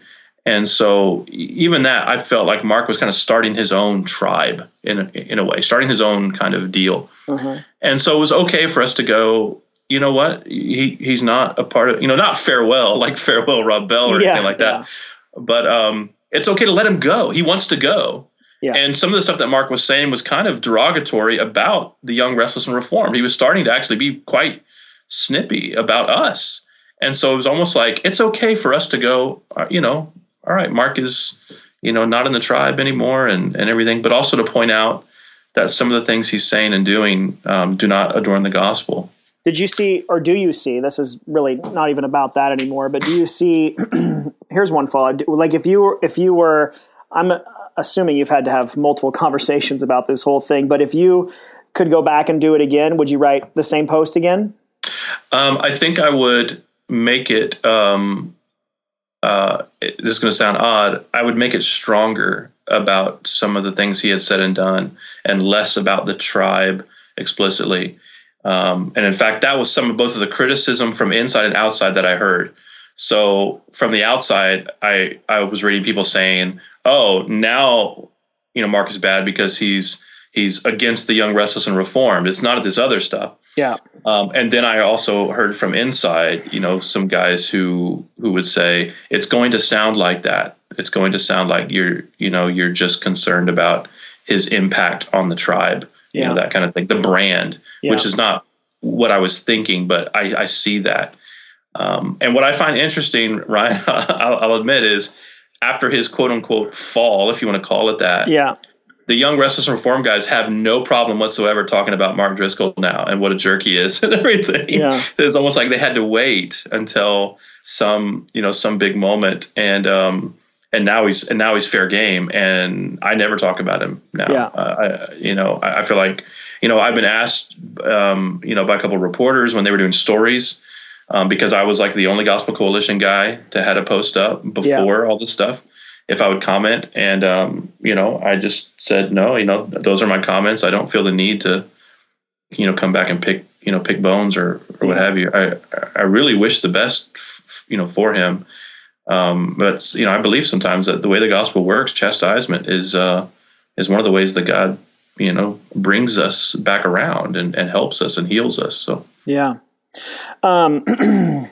And so even that, I felt like Mark was kind of starting his own tribe in a, in a way, starting his own kind of deal. Uh-huh. And so it was okay for us to go. You know what? He he's not a part of you know not farewell like farewell Rob Bell or yeah, anything like that. Yeah. But um, it's okay to let him go. He wants to go. Yeah. And some of the stuff that Mark was saying was kind of derogatory about the young, restless, and reformed. He was starting to actually be quite snippy about us. And so it was almost like it's okay for us to go, uh, you know, all right, Mark is, you know, not in the tribe anymore and, and everything, but also to point out that some of the things he's saying and doing um, do not adorn the gospel. Did you see, or do you see, this is really not even about that anymore, but do you see, here's one follow, like if you were, if you were, I'm assuming you've had to have multiple conversations about this whole thing, but if you could go back and do it again, would you write the same post again? Um, I think I would make it. Um, uh, this is going to sound odd. I would make it stronger about some of the things he had said and done, and less about the tribe explicitly. Um, and in fact, that was some of both of the criticism from inside and outside that I heard. So from the outside, I I was reading people saying, "Oh, now you know Mark is bad because he's he's against the young, restless, and reformed. It's not this other stuff." Yeah. Um, and then I also heard from inside, you know, some guys who who would say it's going to sound like that. It's going to sound like you're, you know, you're just concerned about his impact on the tribe, yeah. you know, that kind of thing. The brand, yeah. which is not what I was thinking, but I, I see that. Um, and what I find interesting, Ryan, I'll, I'll admit, is after his quote unquote fall, if you want to call it that. Yeah the young restless reform guys have no problem whatsoever talking about Mark Driscoll now and what a jerk he is and everything. Yeah. It's almost like they had to wait until some, you know, some big moment and um and now he's and now he's fair game and I never talk about him now. Yeah. Uh, I, you know, I, I, feel like you know I've been asked um, you know by a couple of reporters when they were doing stories um, because I was like the only Gospel Coalition guy to had a post up before yeah. all this stuff if I would comment. And, um, you know, I just said, no, you know, those are my comments. I don't feel the need to, you know, come back and pick, you know, pick bones or, or what have you. I, I really wish the best, f- you know, for him. Um, but, you know, I believe sometimes that the way the gospel works, chastisement is, uh, is one of the ways that God, you know, brings us back around and, and helps us and heals us. So, yeah. Um,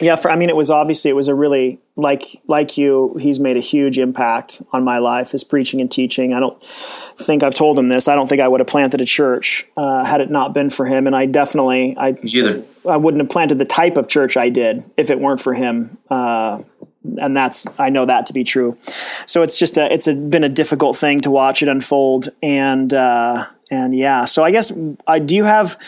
yeah, for, I mean, it was obviously it was a really like like you. He's made a huge impact on my life. His preaching and teaching. I don't think I've told him this. I don't think I would have planted a church uh, had it not been for him. And I definitely I either I wouldn't have planted the type of church I did if it weren't for him. Uh, and that's I know that to be true. So it's just a it's a, been a difficult thing to watch it unfold. And uh, and yeah, so I guess I do you have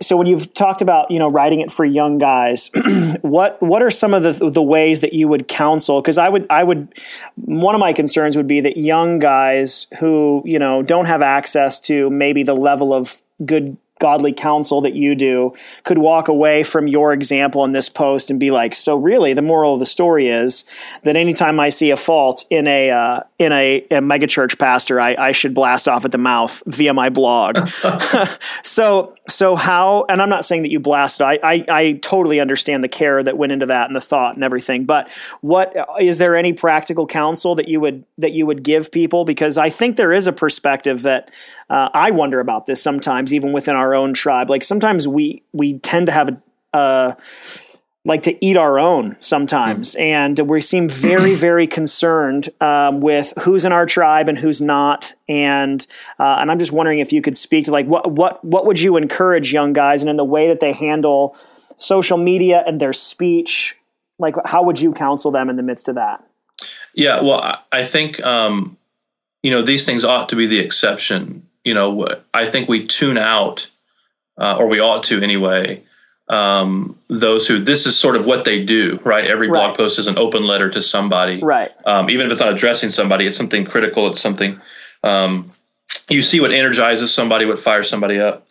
so when you've talked about you know writing it for young guys what what are some of the the ways that you would counsel because i would i would one of my concerns would be that young guys who you know don't have access to maybe the level of good godly counsel that you do could walk away from your example in this post and be like, so really, the moral of the story is that anytime I see a fault in a uh, in a, a megachurch pastor, I, I should blast off at the mouth via my blog. so so how? And I'm not saying that you blast. I, I I totally understand the care that went into that and the thought and everything. But what is there any practical counsel that you would that you would give people? Because I think there is a perspective that uh, I wonder about this sometimes, even within our own tribe. Like sometimes we we tend to have a uh, like to eat our own sometimes, mm. and we seem very very concerned um, with who's in our tribe and who's not. And uh, and I'm just wondering if you could speak to like what what what would you encourage young guys and in the way that they handle social media and their speech. Like, how would you counsel them in the midst of that? Yeah, well, I think um, you know these things ought to be the exception you know, I think we tune out, uh, or we ought to anyway, um, those who this is sort of what they do, right? Every blog right. post is an open letter to somebody, right? Um, even if it's not addressing somebody, it's something critical. It's something um, you see what energizes somebody, what fires somebody up,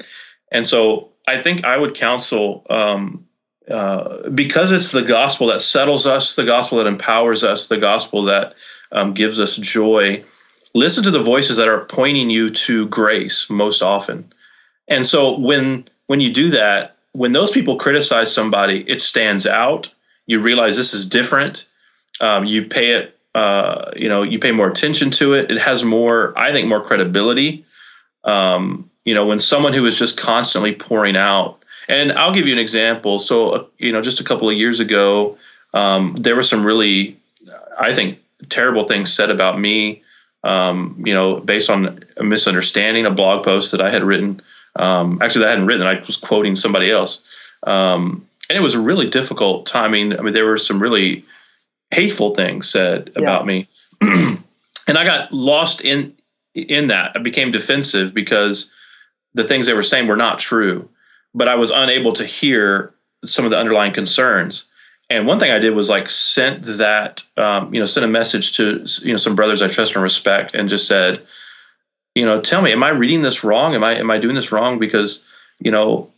and so I think I would counsel um, uh, because it's the gospel that settles us, the gospel that empowers us, the gospel that um, gives us joy listen to the voices that are pointing you to grace most often. And so when when you do that, when those people criticize somebody, it stands out. You realize this is different. Um, you pay it, uh, you know, you pay more attention to it. It has more, I think, more credibility. Um, you know, when someone who is just constantly pouring out, and I'll give you an example. So, uh, you know, just a couple of years ago, um, there were some really, I think, terrible things said about me. Um, you know, based on a misunderstanding, a blog post that I had written. Um, actually, I hadn't written. I was quoting somebody else, um, and it was a really difficult timing. I mean, there were some really hateful things said yeah. about me, and I got lost in in that. I became defensive because the things they were saying were not true, but I was unable to hear some of the underlying concerns. And one thing I did was like sent that, um, you know, sent a message to you know some brothers I trust and respect, and just said, you know, tell me, am I reading this wrong? Am I am I doing this wrong? Because you know,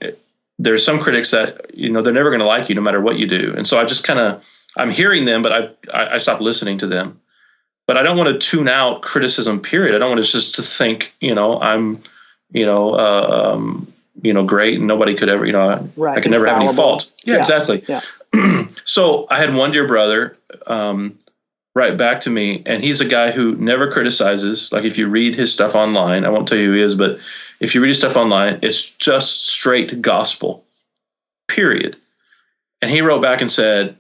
there's some critics that you know they're never going to like you no matter what you do, and so I just kind of I'm hearing them, but I've, I I stopped listening to them. But I don't want to tune out criticism. Period. I don't want to just to think, you know, I'm, you know, uh, um, you know, great, and nobody could ever, you know, right. I can never have any fault. Yeah, yeah. exactly. Yeah. so I had one dear brother um, write back to me, and he's a guy who never criticizes. Like if you read his stuff online, I won't tell you who he is, but if you read his stuff online, it's just straight gospel. Period. And he wrote back and said,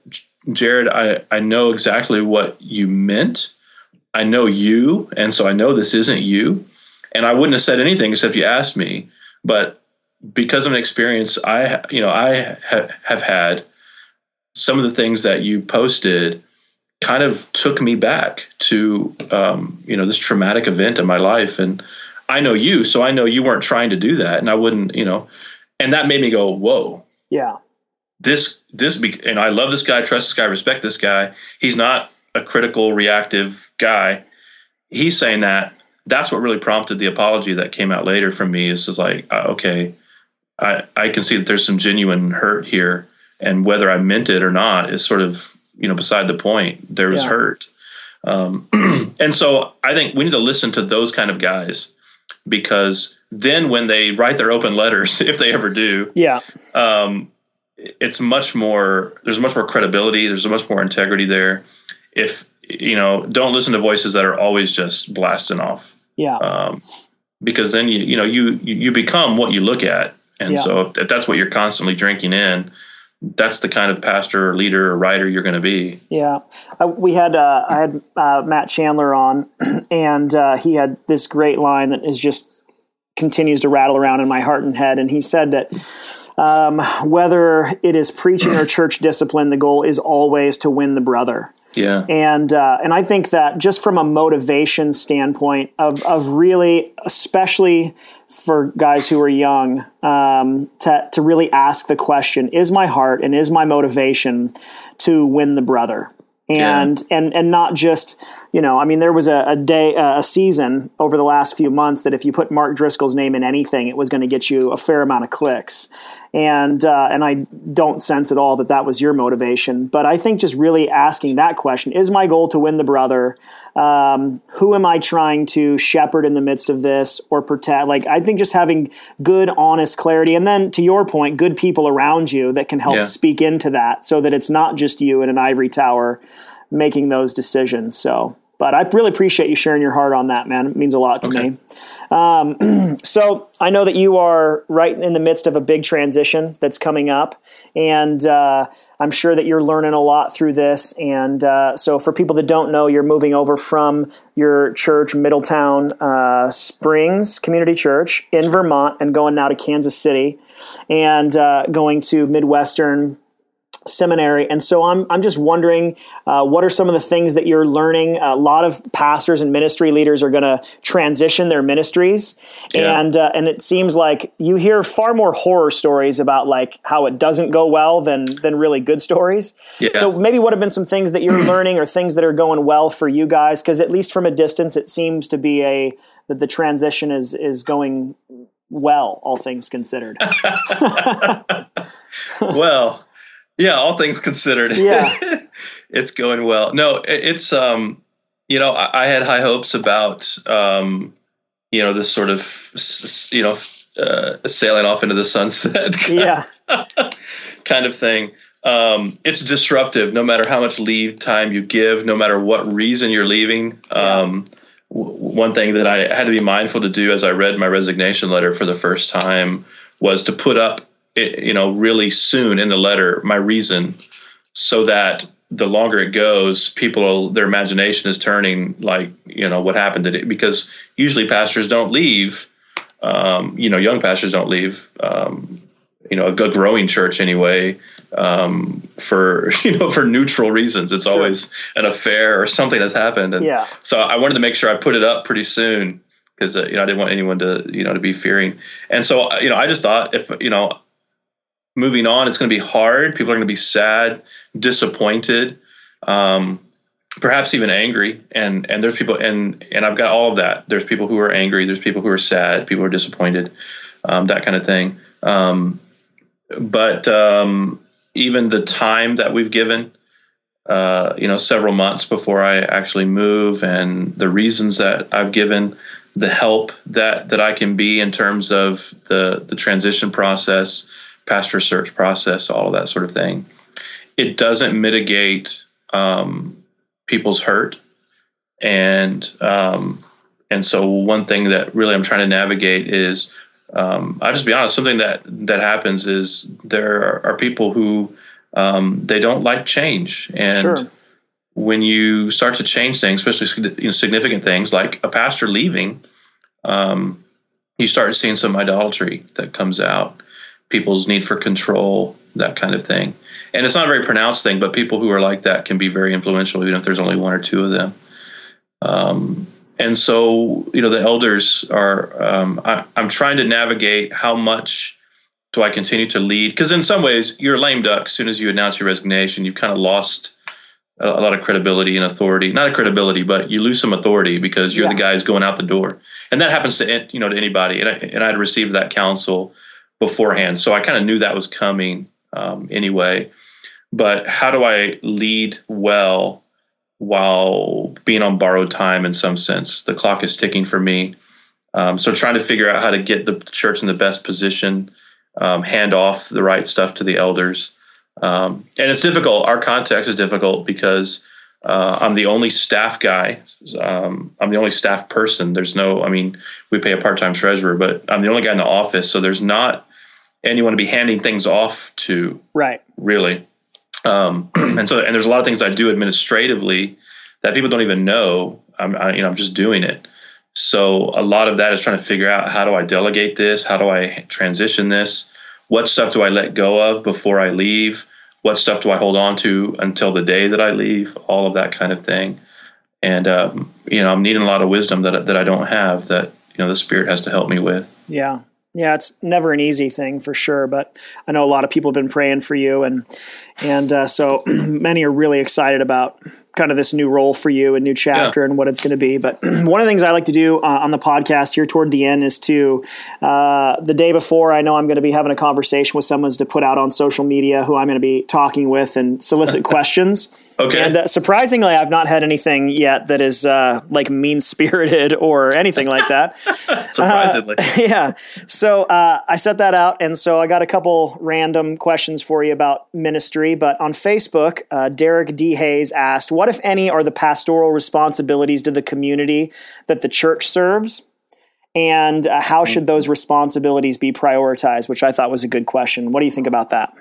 Jared, I, I know exactly what you meant. I know you, and so I know this isn't you. And I wouldn't have said anything except you asked me. But because of an experience I, you know, I ha- have had, some of the things that you posted kind of took me back to um, you know this traumatic event in my life. And i know you so i know you weren't trying to do that. And i wouldn't you know and that made me go whoa. Yeah. This this be, and i love this guy trust this guy respect this guy. He's not a critical reactive guy. He's saying that. That's what really prompted the apology that came out later from me. Is, is like uh, okay i i can see that there's some genuine hurt here. And whether I meant it or not is sort of you know beside the point. There was yeah. hurt, um, and so I think we need to listen to those kind of guys because then when they write their open letters, if they ever do, yeah, um, it's much more. There's much more credibility. There's a much more integrity there. If you know, don't listen to voices that are always just blasting off. Yeah. Um, because then you you know you you become what you look at, and yeah. so if that's what you're constantly drinking in, that's the kind of pastor or leader or writer you're going to be. Yeah, we had uh, I had uh, Matt Chandler on, and uh, he had this great line that is just continues to rattle around in my heart and head. And he said that um, whether it is preaching or church discipline, the goal is always to win the brother. Yeah, and uh, and I think that just from a motivation standpoint of of really, especially for guys who are young um, to, to really ask the question is my heart and is my motivation to win the brother? And yeah. and and not just you know i mean there was a, a day a season over the last few months that if you put mark driscoll's name in anything it was going to get you a fair amount of clicks and uh, and I don't sense at all that that was your motivation. But I think just really asking that question: Is my goal to win the brother? Um, who am I trying to shepherd in the midst of this or protect? Like I think just having good, honest clarity, and then to your point, good people around you that can help yeah. speak into that, so that it's not just you in an ivory tower making those decisions. So. But I really appreciate you sharing your heart on that, man. It means a lot to okay. me. Um, so I know that you are right in the midst of a big transition that's coming up, and uh, I'm sure that you're learning a lot through this. And uh, so, for people that don't know, you're moving over from your church, Middletown uh, Springs Community Church in Vermont, and going now to Kansas City, and uh, going to Midwestern seminary. And so I'm, I'm just wondering uh, what are some of the things that you're learning? A lot of pastors and ministry leaders are going to transition their ministries. Yeah. And, uh, and it seems like you hear far more horror stories about like how it doesn't go well than, than really good stories. Yeah. So maybe what have been some things that you're learning or things that are going well for you guys? Cause at least from a distance, it seems to be a, that the transition is, is going well, all things considered. well, yeah, all things considered. Yeah. it's going well. No, it's um, you know, I, I had high hopes about um, you know, this sort of you know, uh, sailing off into the sunset. yeah. kind of thing. um, it's disruptive no matter how much leave time you give, no matter what reason you're leaving. Um, w- one thing that I had to be mindful to do as I read my resignation letter for the first time was to put up, you know, really soon in the letter my reason so that the longer it goes, people their imagination is turning like you know what happened to it because usually pastors don't leave. Um, you know, young pastors don't leave. Um, you know, a good growing church anyway um, for you know for neutral reasons. It's sure. always an affair or something has happened, and yeah. so I wanted to make sure I put it up pretty soon because uh, you know I didn't want anyone to you know to be fearing. And so you know I just thought if you know moving on, it's going to be hard. People are going to be sad disappointed, um, perhaps even angry. And and there's people and and I've got all of that. There's people who are angry. There's people who are sad. People are disappointed. Um, that kind of thing. Um, but um, even the time that we've given, uh, you know, several months before I actually move, and the reasons that I've given, the help that that I can be in terms of the the transition process, pastor search process, all of that sort of thing it doesn't mitigate um, people's hurt, and um, and so one thing that really I'm trying to navigate is um, I'll just be honest. Something that that happens is there are, people who um, they don't like change, and sure. when you start to change things, especially you know, significant things like a pastor leaving, um, you start seeing some idolatry that comes out, people's need for control, that kind of thing and it's not a very pronounced thing, but people who are like that can be very influential, even if there's only one or two of them. Um, and so, you know, the elders are. Um, I, am trying to navigate how much do I continue to lead? Because in some ways, you're a lame duck. As soon as you announce your resignation, you've kind of lost a, a lot of credibility and authority. Not a credibility, but you lose some authority because you're yeah. the guy who's going out the door, and that happens to you know to anybody. And I, and I'd received that counsel beforehand, so I kind of knew that was coming um, anyway. But how do I lead well while being on borrowed time in some sense? The clock is ticking for me. Um, so trying to figure out how to get the church in the best position, um, hand off the right stuff to the elders. Um, and it's difficult. Our context is difficult because uh, I'm the only staff guy. Um, I'm the only staff person. There's no, I mean, we pay a part time treasurer, but I'm the only guy in the office. So there's not anyone to be handing things off to. Right. Really. Um, and so, and there's a lot of things I do administratively that people don't even know. I'm, I, you know, I'm just doing it. So a lot of that is trying to figure out how do I delegate this? How do I transition this? What stuff do I let go of before I leave? What stuff do I hold on to until the day that I leave? All of that kind of thing. And um, you know, I'm needing a lot of wisdom that that I don't have. That you know, the Spirit has to help me with. Yeah, yeah, it's never an easy thing for sure, but I know a lot of people have been praying for you, and and uh, so many are really excited about kind of this new role for you, a new chapter, yeah. and what it's going to be. But one of the things I like to do uh, on the podcast here toward the end is to uh, the day before I know I'm going to be having a conversation with someone to put out on social media who I'm going to be talking with and solicit questions. Okay. And uh, surprisingly, I've not had anything yet that is uh, like mean spirited or anything like that. surprisingly. Uh, yeah. So uh, I set that out. And so I got a couple random questions for you about ministry. But on Facebook, uh, Derek D. Hayes asked, What, if any, are the pastoral responsibilities to the community that the church serves? And uh, how should those responsibilities be prioritized? Which I thought was a good question. What do you think about that?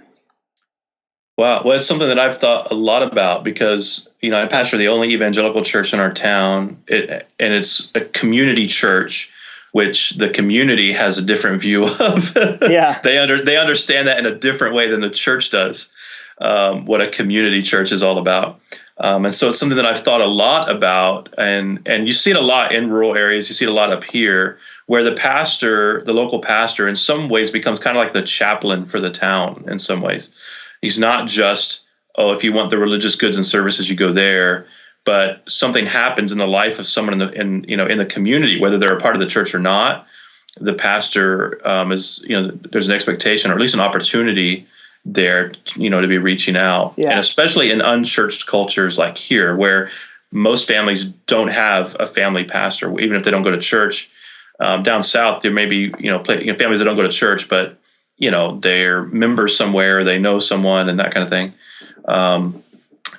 Wow. Well, it's something that I've thought a lot about because, you know, I pastor the only evangelical church in our town, it, and it's a community church, which the community has a different view of. yeah. they under they understand that in a different way than the church does. Um, what a community church is all about. Um, and so it's something that I've thought a lot about, and and you see it a lot in rural areas. You see it a lot up here, where the pastor, the local pastor, in some ways becomes kind of like the chaplain for the town. In some ways, He's not just, oh, if you want the religious goods and services, you go there. But something happens in the life of someone in the in you know in the community, whether they're a part of the church or not. The pastor um, is you know there's an expectation or at least an opportunity there you know to be reaching out yeah. and especially in unchurched cultures like here where most families don't have a family pastor even if they don't go to church um, down south there may be you know, play, you know families that don't go to church but you know they're members somewhere, they know someone, and that kind of thing. Um,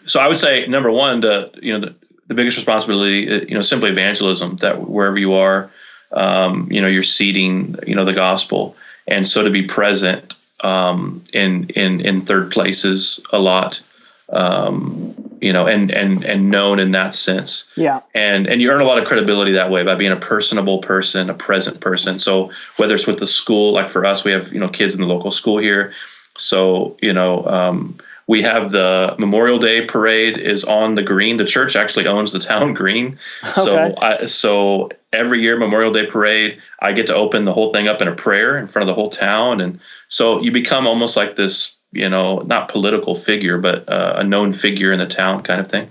so I would say number one, the you know the, the biggest responsibility, uh, you know, simply evangelism. That wherever you are, um, you know, you're seeding, you know, the gospel, and so to be present um, in in in third places a lot, um, you know, and and and known in that sense. Yeah. And and you earn a lot of credibility that way by being a personable person, a present person. So whether it's with the school, like for us, we have you know kids in the local school here, so you know. Um, we have the Memorial Day parade is on the green. The church actually owns the town green, okay. so I, so every year Memorial Day parade, I get to open the whole thing up in a prayer in front of the whole town, and so you become almost like this, you know, not political figure, but uh, a known figure in the town, kind of thing.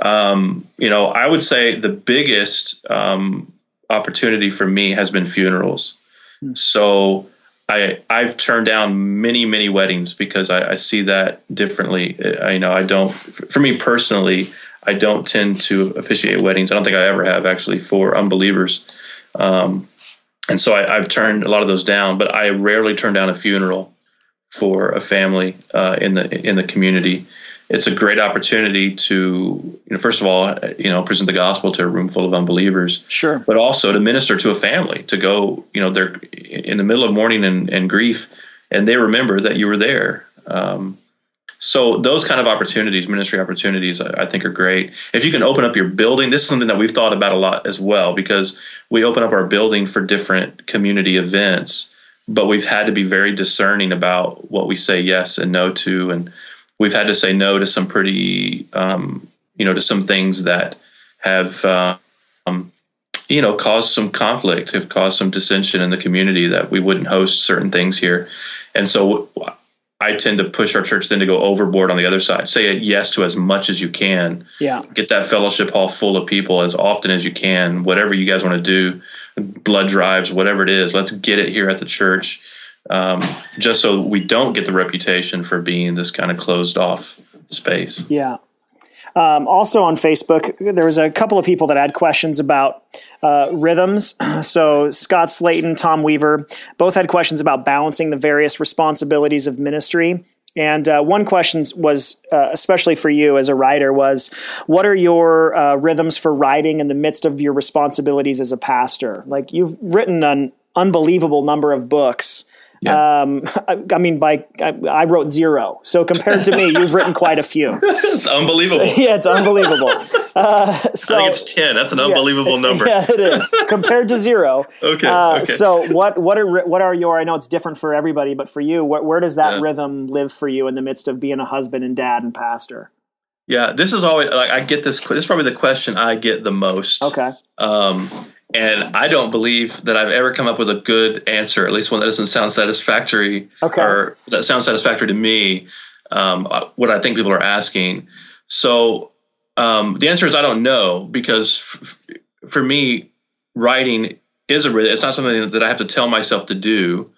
Um, you know, I would say the biggest um, opportunity for me has been funerals. Hmm. So I I've turned down many many weddings because I, I see that differently. I you know I don't for me personally I don't tend to officiate weddings. I don't think I ever have actually for unbelievers, um, and so I, have turned a lot of those down. But I rarely turn down a funeral for a family uh, in the in the community it's a great opportunity to, you know, first of all, you know, present the gospel to a room full of unbelievers. Sure. But also to minister to a family, to go, you know, they're in the middle of mourning and, and grief, and they remember that you were there. Um, so those kind of opportunities, ministry opportunities, I, I, think are great. If you can open up your building, this is something that we've thought about a lot as well because we open up our building for different community events, but we've had to be very discerning about what we say yes and no to, and we've had to say no to some pretty, um, you know, to some things that have, um, you know, caused some conflict, have caused some dissension in the community that we wouldn't host certain things here. And so I tend to push our church then to go overboard on the other side. Say yes to as much as you can. Yeah. Get that fellowship hall full of people as often as you can. Whatever you guys want to do, blood drives, whatever it is, let's get it here at the church um, just so we don't get the reputation for being this kind of closed off space. Yeah. Um, also on Facebook, there was a couple of people that had questions about uh, rhythms. So Scott Slayton, Tom Weaver, both had questions about balancing the various responsibilities of ministry. And uh, one question was, uh, especially for you as a writer, was what are your uh, rhythms for writing in the midst of your responsibilities as a pastor? Like you've written an unbelievable number of books. Yeah. Um, I, I, mean, by I, I, wrote zero. So compared to me, you've written quite a few. it's unbelievable. So, yeah, it's unbelievable. Uh, so, I think it's ten. That's an unbelievable yeah, number. Yeah, it is compared to zero. okay, uh, okay. So what what are what are your? I know it's different for everybody, but for you, where, where does that yeah. rhythm live for you in the midst of being a husband and dad and pastor? Yeah, this is always like I get this. This is probably the question I get the most. Okay. Um, and I don't believe that I've ever come up with a good answer, at least one that doesn't sound satisfactory okay. or that sounds satisfactory to me. Um, uh, what I think people are asking. So um, the answer is I don't know because f- for me, writing is a it's not something that I have to tell myself to do.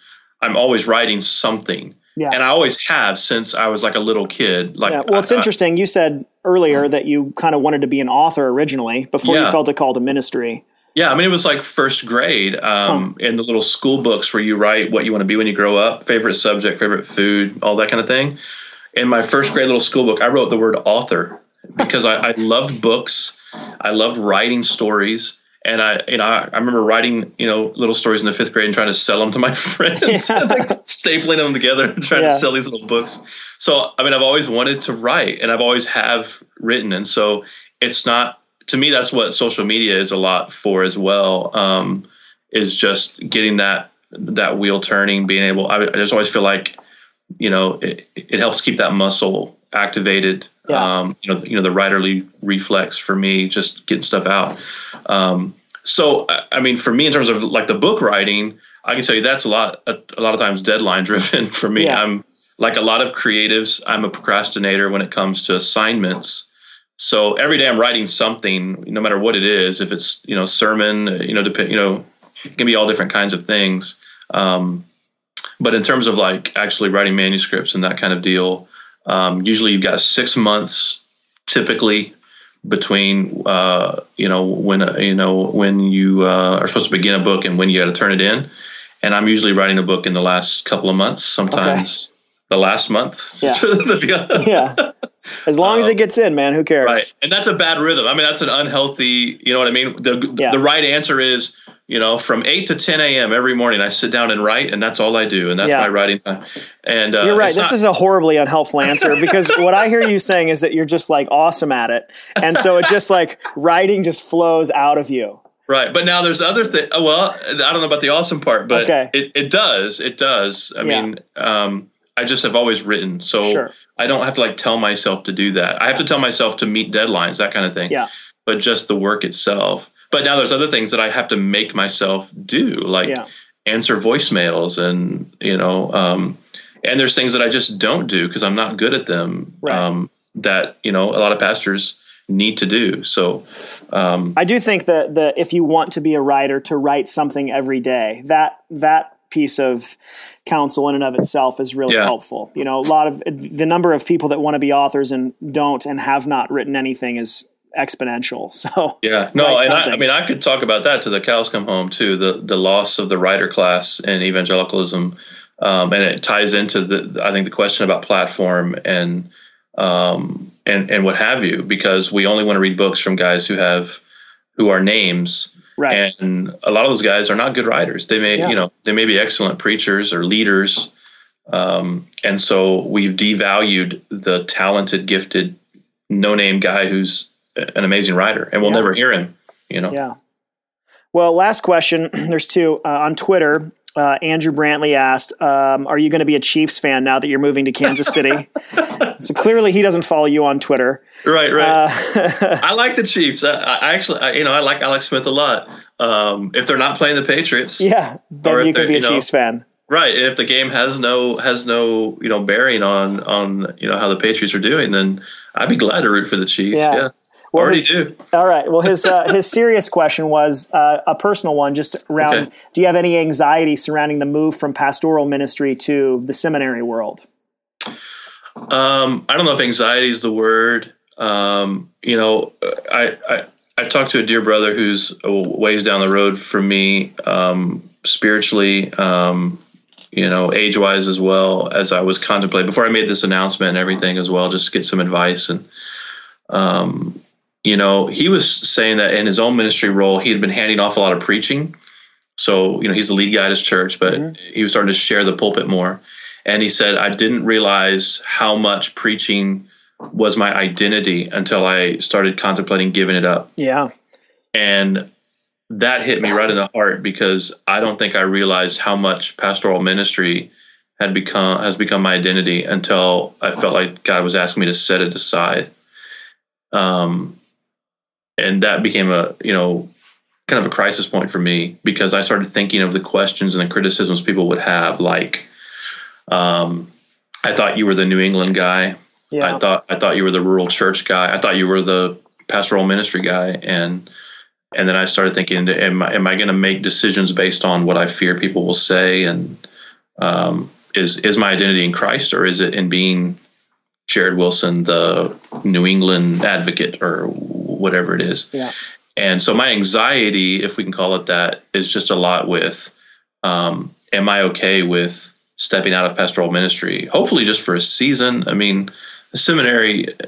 I'm always writing something. Yeah. And I always have since I was like a little kid. Like, yeah. well, it's I, interesting. You said earlier that you kind of wanted to be an author originally before yeah. you felt a call to ministry. Yeah, I mean, it was like first grade um, huh. in the little school books where you write what you want to be when you grow up, favorite subject, favorite food, all that kind of thing. In my first grade little school book, I wrote the word author because I, I loved books. I loved writing stories. And I, you know, I, I, remember writing, you know, little stories in the fifth grade and trying to sell them to my friends, yeah. like stapling them together and trying yeah. to sell these little books. So, I mean, I've always wanted to write, and I've always have written, and so it's not to me, that's what social media is a lot for as well. Um, is just getting that that wheel turning, being able. I, I just always feel like, you know, it, it helps keep that muscle activated. Yeah. Um, you know, you know, the writerly reflex for me, just getting stuff out. Um, so, I mean, for me, in terms of like the book writing, I can tell you that's a lot, a, a lot of times deadline driven for me. Yeah. I'm like a lot of creatives. I'm a procrastinator when it comes to assignments. So every day I'm writing something, no matter what it is. If it's you know sermon, you know, depend, you know, it can be all different kinds of things. Um, but in terms of like actually writing manuscripts and that kind of deal, um, usually you've got six months typically between uh, you know when uh, you know when you uh, are supposed to begin a book and when you got to turn it in and I'm usually writing a book in the last couple of months, sometimes okay. the last month. Yeah. yeah. As long um, as it gets in, man, who cares? Right. And that's a bad rhythm. I mean, that's an unhealthy, you know what I mean? The, yeah. the right answer is, you know, from 8 to 10 a.m. every morning, I sit down and write, and that's all I do. And that's yeah. my writing time. And uh, you're right. This not- is a horribly unhelpful answer because what I hear you saying is that you're just like awesome at it. And so it just like writing just flows out of you. Right. But now there's other things. Well, I don't know about the awesome part, but okay. it, it does. It does. I yeah. mean, um, I just have always written. So sure. I don't have to like tell myself to do that. I have to tell myself to meet deadlines, that kind of thing. Yeah. But just the work itself. But now there's other things that I have to make myself do, like yeah. answer voicemails and, you know, um, and there's things that I just don't do because I'm not good at them. Right. Um, that, you know, a lot of pastors need to do. So um, I do think that the if you want to be a writer to write something every day, that that piece of counsel in and of itself is really yeah. helpful. You know, a lot of the number of people that want to be authors and don't and have not written anything is exponential. So yeah, no, and I, I, mean I could talk about that to the cows come home too. The the loss of the writer class in evangelicalism, um, and it ties into the I think the question about platform and um, and and what have you, because we only want to read books from guys who have who are names. Right. And a lot of those guys are not good writers. They may, yeah. you know, they may be excellent preachers or leaders. Um, and so we've devalued the talented, gifted, no-name guy who's an amazing writer, and we'll yeah. never hear him. You know. Yeah. Well, last question. There's two uh, on Twitter. Uh, Andrew Brantley asked, um, "Are you going to be a Chiefs fan now that you're moving to Kansas City?" so clearly, he doesn't follow you on Twitter. Right, right. Uh, I like the Chiefs. I, I actually, I, you know, I like Alex Smith a lot. Um, if they're not playing the Patriots, yeah, then you can be a Chiefs know, fan. Right, and if the game has no has no you know bearing on on you know how the Patriots are doing, then I'd be glad to root for the Chiefs. Yeah. yeah. Well, Already his, do. All right. Well, his uh, his serious question was uh, a personal one, just around. Okay. Do you have any anxiety surrounding the move from pastoral ministry to the seminary world? Um, I don't know if anxiety is the word. Um, you know, I, I I talked to a dear brother who's ways down the road from me, um, spiritually, um, you know, age wise as well as I was contemplating before I made this announcement and everything as well, just to get some advice and. Um, you know, he was saying that in his own ministry role, he had been handing off a lot of preaching. So, you know, he's the lead guy at his church, but mm-hmm. he was starting to share the pulpit more. And he said, I didn't realize how much preaching was my identity until I started contemplating giving it up. Yeah. And that hit me right in the heart because I don't think I realized how much pastoral ministry had become has become my identity until I felt like God was asking me to set it aside. Um, and that became a you know kind of a crisis point for me because I started thinking of the questions and the criticisms people would have, like, um, I thought you were the New England guy. Yeah. I thought I thought you were the rural church guy. I thought you were the pastoral ministry guy, and and then I started thinking, am I, am I going to make decisions based on what I fear people will say, and um, is is my identity in Christ or is it in being Jared Wilson, the New England advocate, or whatever it is. Yeah. And so my anxiety, if we can call it that, is just a lot with um, am I okay with stepping out of pastoral ministry? Hopefully, just for a season. I mean, the seminary uh,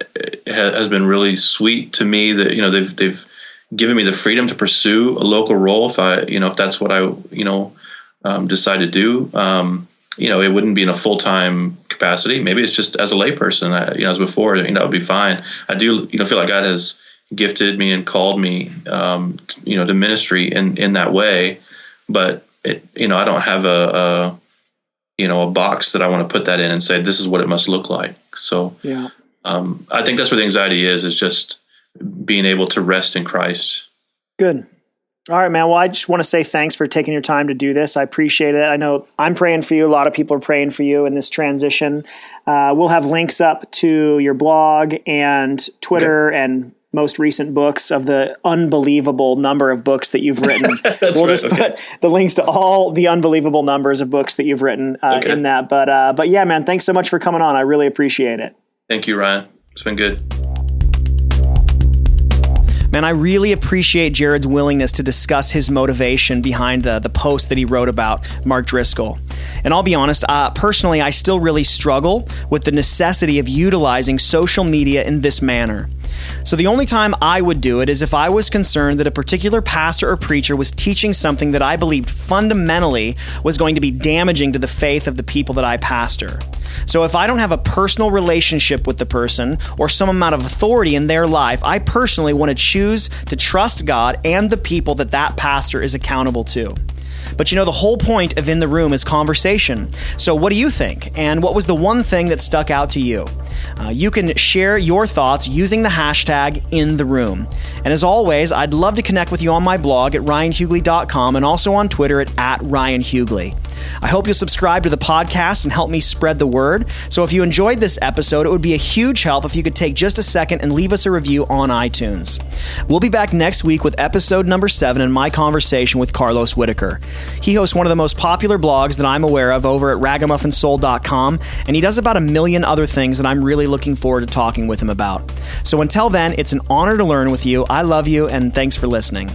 has been really sweet to me. That you know they've they've given me the freedom to pursue a local role if I you know if that's what I you know um, decide to do. Um, you know, it wouldn't be in a full time capacity. Maybe it's just as a layperson. I, you know, as before, you know, would be fine. I do, you know, feel like God has gifted me and called me, um, you know, to ministry in in that way. But it, you know, I don't have a you know a box that I want to put that in and say this is what it must look like. So yeah, um, I think that's where the anxiety is. Is just being able to rest in Christ. Good. All right, man. Well, I just want to say thanks for taking your time to do this. I appreciate it. I know I'm praying for you. A lot of people are praying for you in this transition. Uh, we'll have links up to your blog and Twitter and most recent books of the unbelievable number of books that you've written. we'll right, just okay. put the links to all the unbelievable numbers of books that you've written uh, okay. in that. But uh, but yeah, man, thanks so much for coming on. I really appreciate it. Thank you, Ryan. It's been good. Man, I really appreciate Jared's willingness to discuss his motivation behind the, the post that he wrote about Mark Driscoll. And I'll be honest, uh, personally, I still really struggle with the necessity of utilizing social media in this manner. So the only time I would do it is if I was concerned that a particular pastor or preacher was teaching something that I believed fundamentally was going to be damaging to the faith of the people that I pastor. So if I don't have a personal relationship with the person or some amount of authority in their life, I personally want to choose to trust God and the people that that pastor is accountable to. But you know, the whole point of In the Room is conversation. So, what do you think? And what was the one thing that stuck out to you? Uh, you can share your thoughts using the hashtag In the Room. And as always, I'd love to connect with you on my blog at ryanhuguley.com and also on Twitter at, at ryanhuguley. I hope you'll subscribe to the podcast and help me spread the word. So if you enjoyed this episode, it would be a huge help if you could take just a second and leave us a review on iTunes. We'll be back next week with episode number seven and my conversation with Carlos Whittaker. He hosts one of the most popular blogs that I'm aware of over at ragamuffinsoul.com, and he does about a million other things that I'm really looking forward to talking with him about. So until then, it's an honor to learn with you. I love you, and thanks for listening.